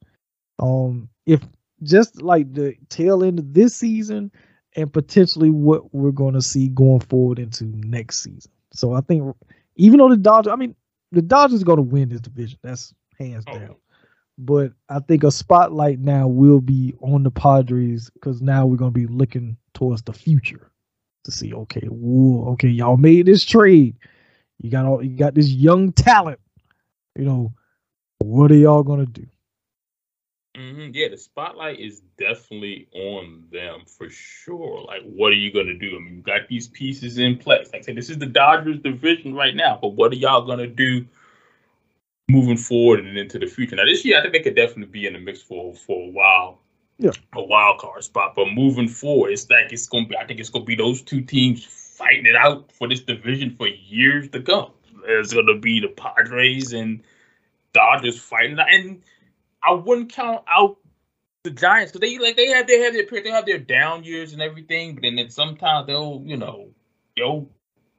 Um, if just like the tail end of this season, and potentially what we're going to see going forward into next season. So I think even though the Dodgers, I mean, the Dodgers are going to win this division. That's hands Oh, down. But I think a spotlight now will be on the Padres because now we're going to be looking towards the future to see, okay, whoa, okay, y'all made this trade. You got all, you got this young talent. You know, what are y'all going to do? Hmm Yeah, the spotlight is definitely on them for sure. Like, what are you gonna do? I mean, you got these pieces in place. Like I said, this is the Dodgers division right now, but what are y'all gonna do moving forward and into the future? Now, this year, I think they could definitely be in the mix for for a while. Yeah. a wild card spot. But moving forward, it's like it's gonna be. I think it's gonna be those two teams fighting it out for this division for years to come. It's gonna be the Padres and Dodgers fighting, and I wouldn't count out the Giants because they like they have they have their they have their down years and everything, but then, then sometimes they'll you know they'll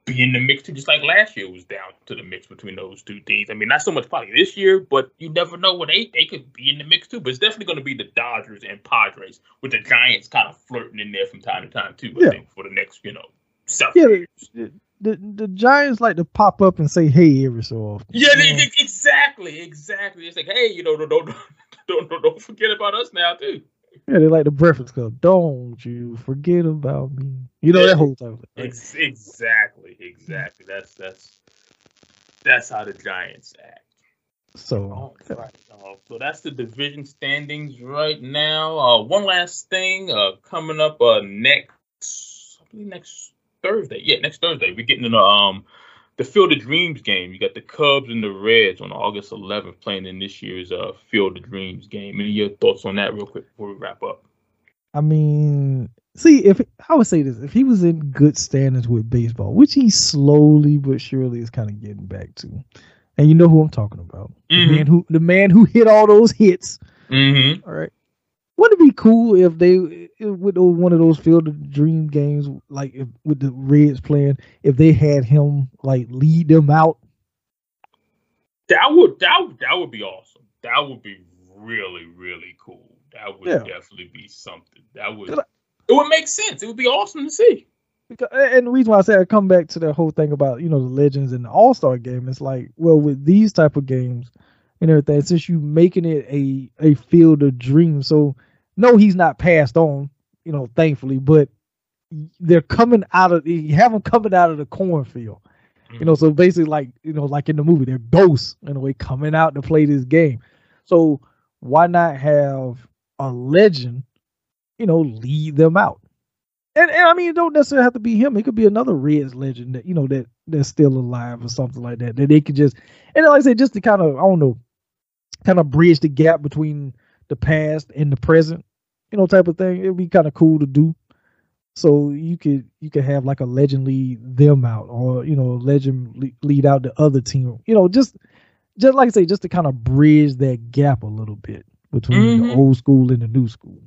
be in the mix too, just like last year was down to the mix between those two teams. I mean, not so much probably this year, but you never know what they they could be in the mix too. But it's definitely going to be the Dodgers and Padres with the Giants kind of flirting in there from time to time too. I Yeah. think for the next you know several Yeah, years. The, the Giants like to pop up and say hey every so often. Yeah, You they, they- (laughs) exactly, exactly. It's like, hey, you know, don't don't (laughs) don't, don't, don't forget about us now too. Yeah, they like the Breakfast Club. Don't you forget about me. You know Yeah. that whole time. Ex- exactly, exactly. That's that's that's how the Giants act. So right. So that's the division standings right now. Uh, one last thing uh, coming up uh, next, next Thursday. Yeah, next Thursday we're getting in the um the Field of Dreams game. You got the Cubs and the Reds on August 11th playing in this year's uh Field of Dreams game. Any of your thoughts on that, real quick, before we wrap up? I mean, see if I would say this, if he was in good standings with baseball, which he slowly but surely is kind of getting back to, and you know who I'm talking about, the Mhm. man who the man who hit all those hits. Mm-hmm. All right. Wouldn't it be cool if they with one of those Field of Dream games, like if, with the Reds playing, if they had him like lead them out? That would that that would be awesome. That would be really really cool. That would Yeah. definitely be something. That would it would make sense. It would be awesome to see. Because, and the reason why I say I come back to the whole thing about you know the legends and the All Star game, it's like well with these type of games and everything, since you making it a a field of dreams, so no, he's not passed on, you know, thankfully, but they're coming out of you have them coming out of the cornfield. Mm-hmm. You know, so basically like, you know, like in the movie, they're ghosts in a way coming out to play this game. So why not have a legend, you know, lead them out? And, and I mean, it don't necessarily have to be him. It could be another Reds legend that you know that that's still alive or something like that. That they could just and like I said, just to kind of I don't know, kind of bridge the gap between the past and the present, you know, type of thing. It'd be kind of cool to do. So you could you could have like a legend lead them out, or you know, legend lead out the other team. You know, just just like I say, just to kind of bridge that gap a little bit between mm-hmm. the old school and the new school.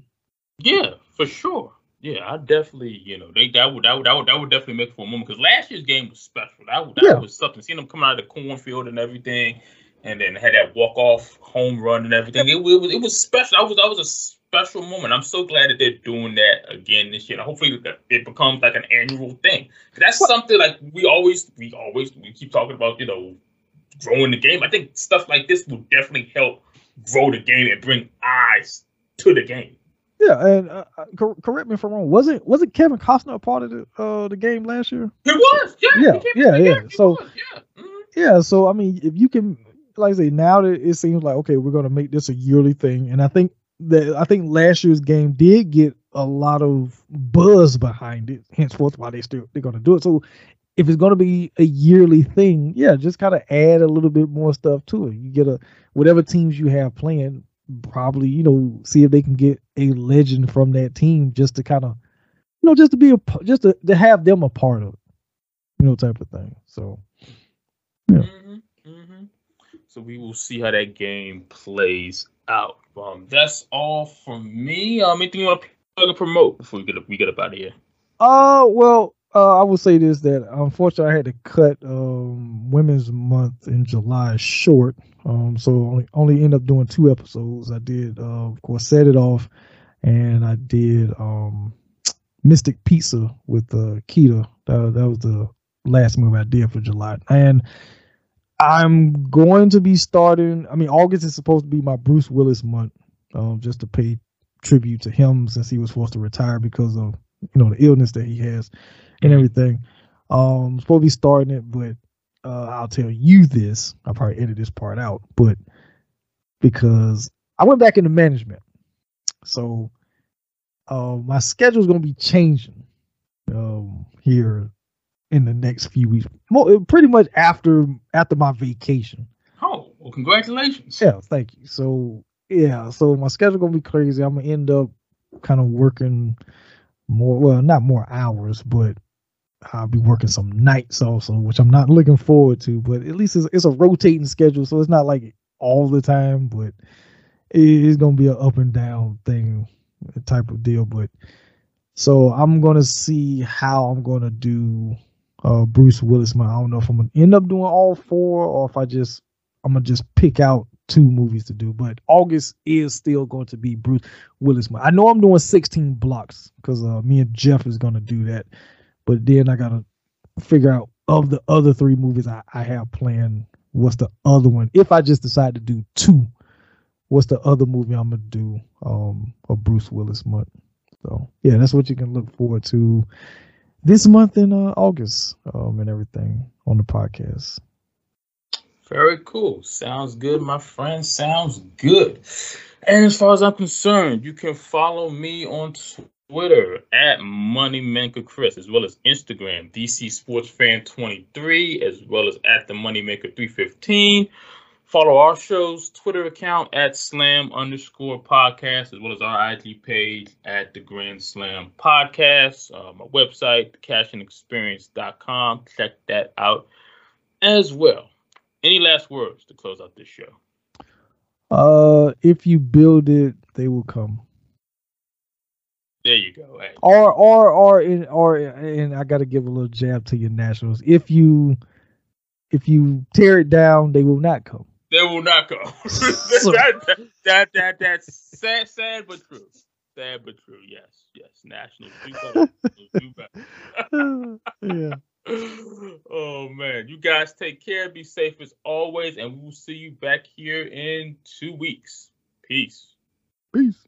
Yeah, for sure. Yeah, I definitely, you know, they that would that would that would, that would definitely make for a moment because last year's game was special. That, that yeah. was something. Seeing them coming out of the cornfield and everything, and then had that walk off home run and everything. It, it, was it was special. I was that was a special moment. I'm so glad that they're doing that again this year. Hopefully, it becomes like an annual thing. That's something like we always we always we keep talking about. You know, growing the game. I think stuff like this will definitely help grow the game and bring eyes to the game. Yeah, and uh, uh cor- correct me if I'm wrong. Wasn't wasn't Kevin Costner a part of the uh, the game last year? He was. Yeah. Yeah. Yeah. Yeah. So. Yeah. Mm-hmm. yeah. So I mean, if you can, like I say, now that it seems like okay, we're gonna make this a yearly thing, and I think that I think last year's game did get a lot of buzz behind it. Henceforth, why they still they're gonna do it. So if it's to be a yearly thing, yeah, just kind of add a little bit more stuff to it. You get a whatever teams you have playing, probably you know see if they can get a legend from that team just to kind of you know just to be a just to, to have them a part of it, you know type of thing. So yeah. Mm-hmm, mm-hmm. So we will see how that game plays out. Um, that's all from me. Um, anything you want to promote before we get we get up out of here? Uh, well, uh, I will say this that unfortunately I had to cut um, Women's Month in July short. Um, so only only end up doing two episodes. I did, uh, of course, set it off, and I did um, Mystic Pizza with uh, Keita. That, that was the last movie I did for July, and I'm going to be starting. I mean, August is supposed to be my Bruce Willis month, um, just to pay tribute to him since he was forced to retire because of you know the illness that he has and everything. Um, supposed to be starting it, but uh, I'll tell you this. I'll probably edit this part out, but because I went back into management, so uh, my schedule is going to be changing um, here in the next few weeks. Well, uh, pretty much after after my vacation. Oh, well, congratulations! Yeah, thank you. So yeah, so my schedule gonna be crazy. I'm gonna end up kind of working more. Well, not more hours, but I'll be working some nights also, which I'm not looking forward to. But at least it's, it's a rotating schedule, so it's not like all the time, but it's gonna be an up and down thing type of deal. But so I'm gonna see how I'm gonna do uh Bruce Willis. I don't know if I'm gonna end up doing all four or if I just I'm gonna just pick out two movies to do. But August is still going to be Bruce Willis. I know I'm doing 16 blocks because uh, me and Jeff is gonna do that. But then I gotta figure out of the other three movies I, I have planned, what's the other one? If I just decide to do two, what's the other movie I'm gonna do? Um, a Bruce Willis month. So yeah, that's what you can look forward to this month in uh, August, um, and everything on the podcast. Very cool. Sounds good, my friend. Sounds good. And as far as I'm concerned, you can follow me on Twitter at Moneymaker Chris, as well as Instagram, DC Sports Fan 23, as well as at the Moneymaker 315. Follow our show's Twitter account at Slam underscore podcast, as well as our IG page at the Grand Slam Podcast. Uh, my website, thecashingexperience.com. Check that out as well. Any last words to close out this show? Uh, if you build it, they will come. There you go. Hey. Or or or in or and I got to give a little jab to your Nationals. If you if you tear it down, they will not come. They will not come. that, (laughs) (laughs) that, that that that's sad, sad but true. Sad but true. Yes, yes. National. do better. (laughs) yeah. Oh man, you guys take care. Be safe as always, and we will see you back here in two weeks. Peace. Peace.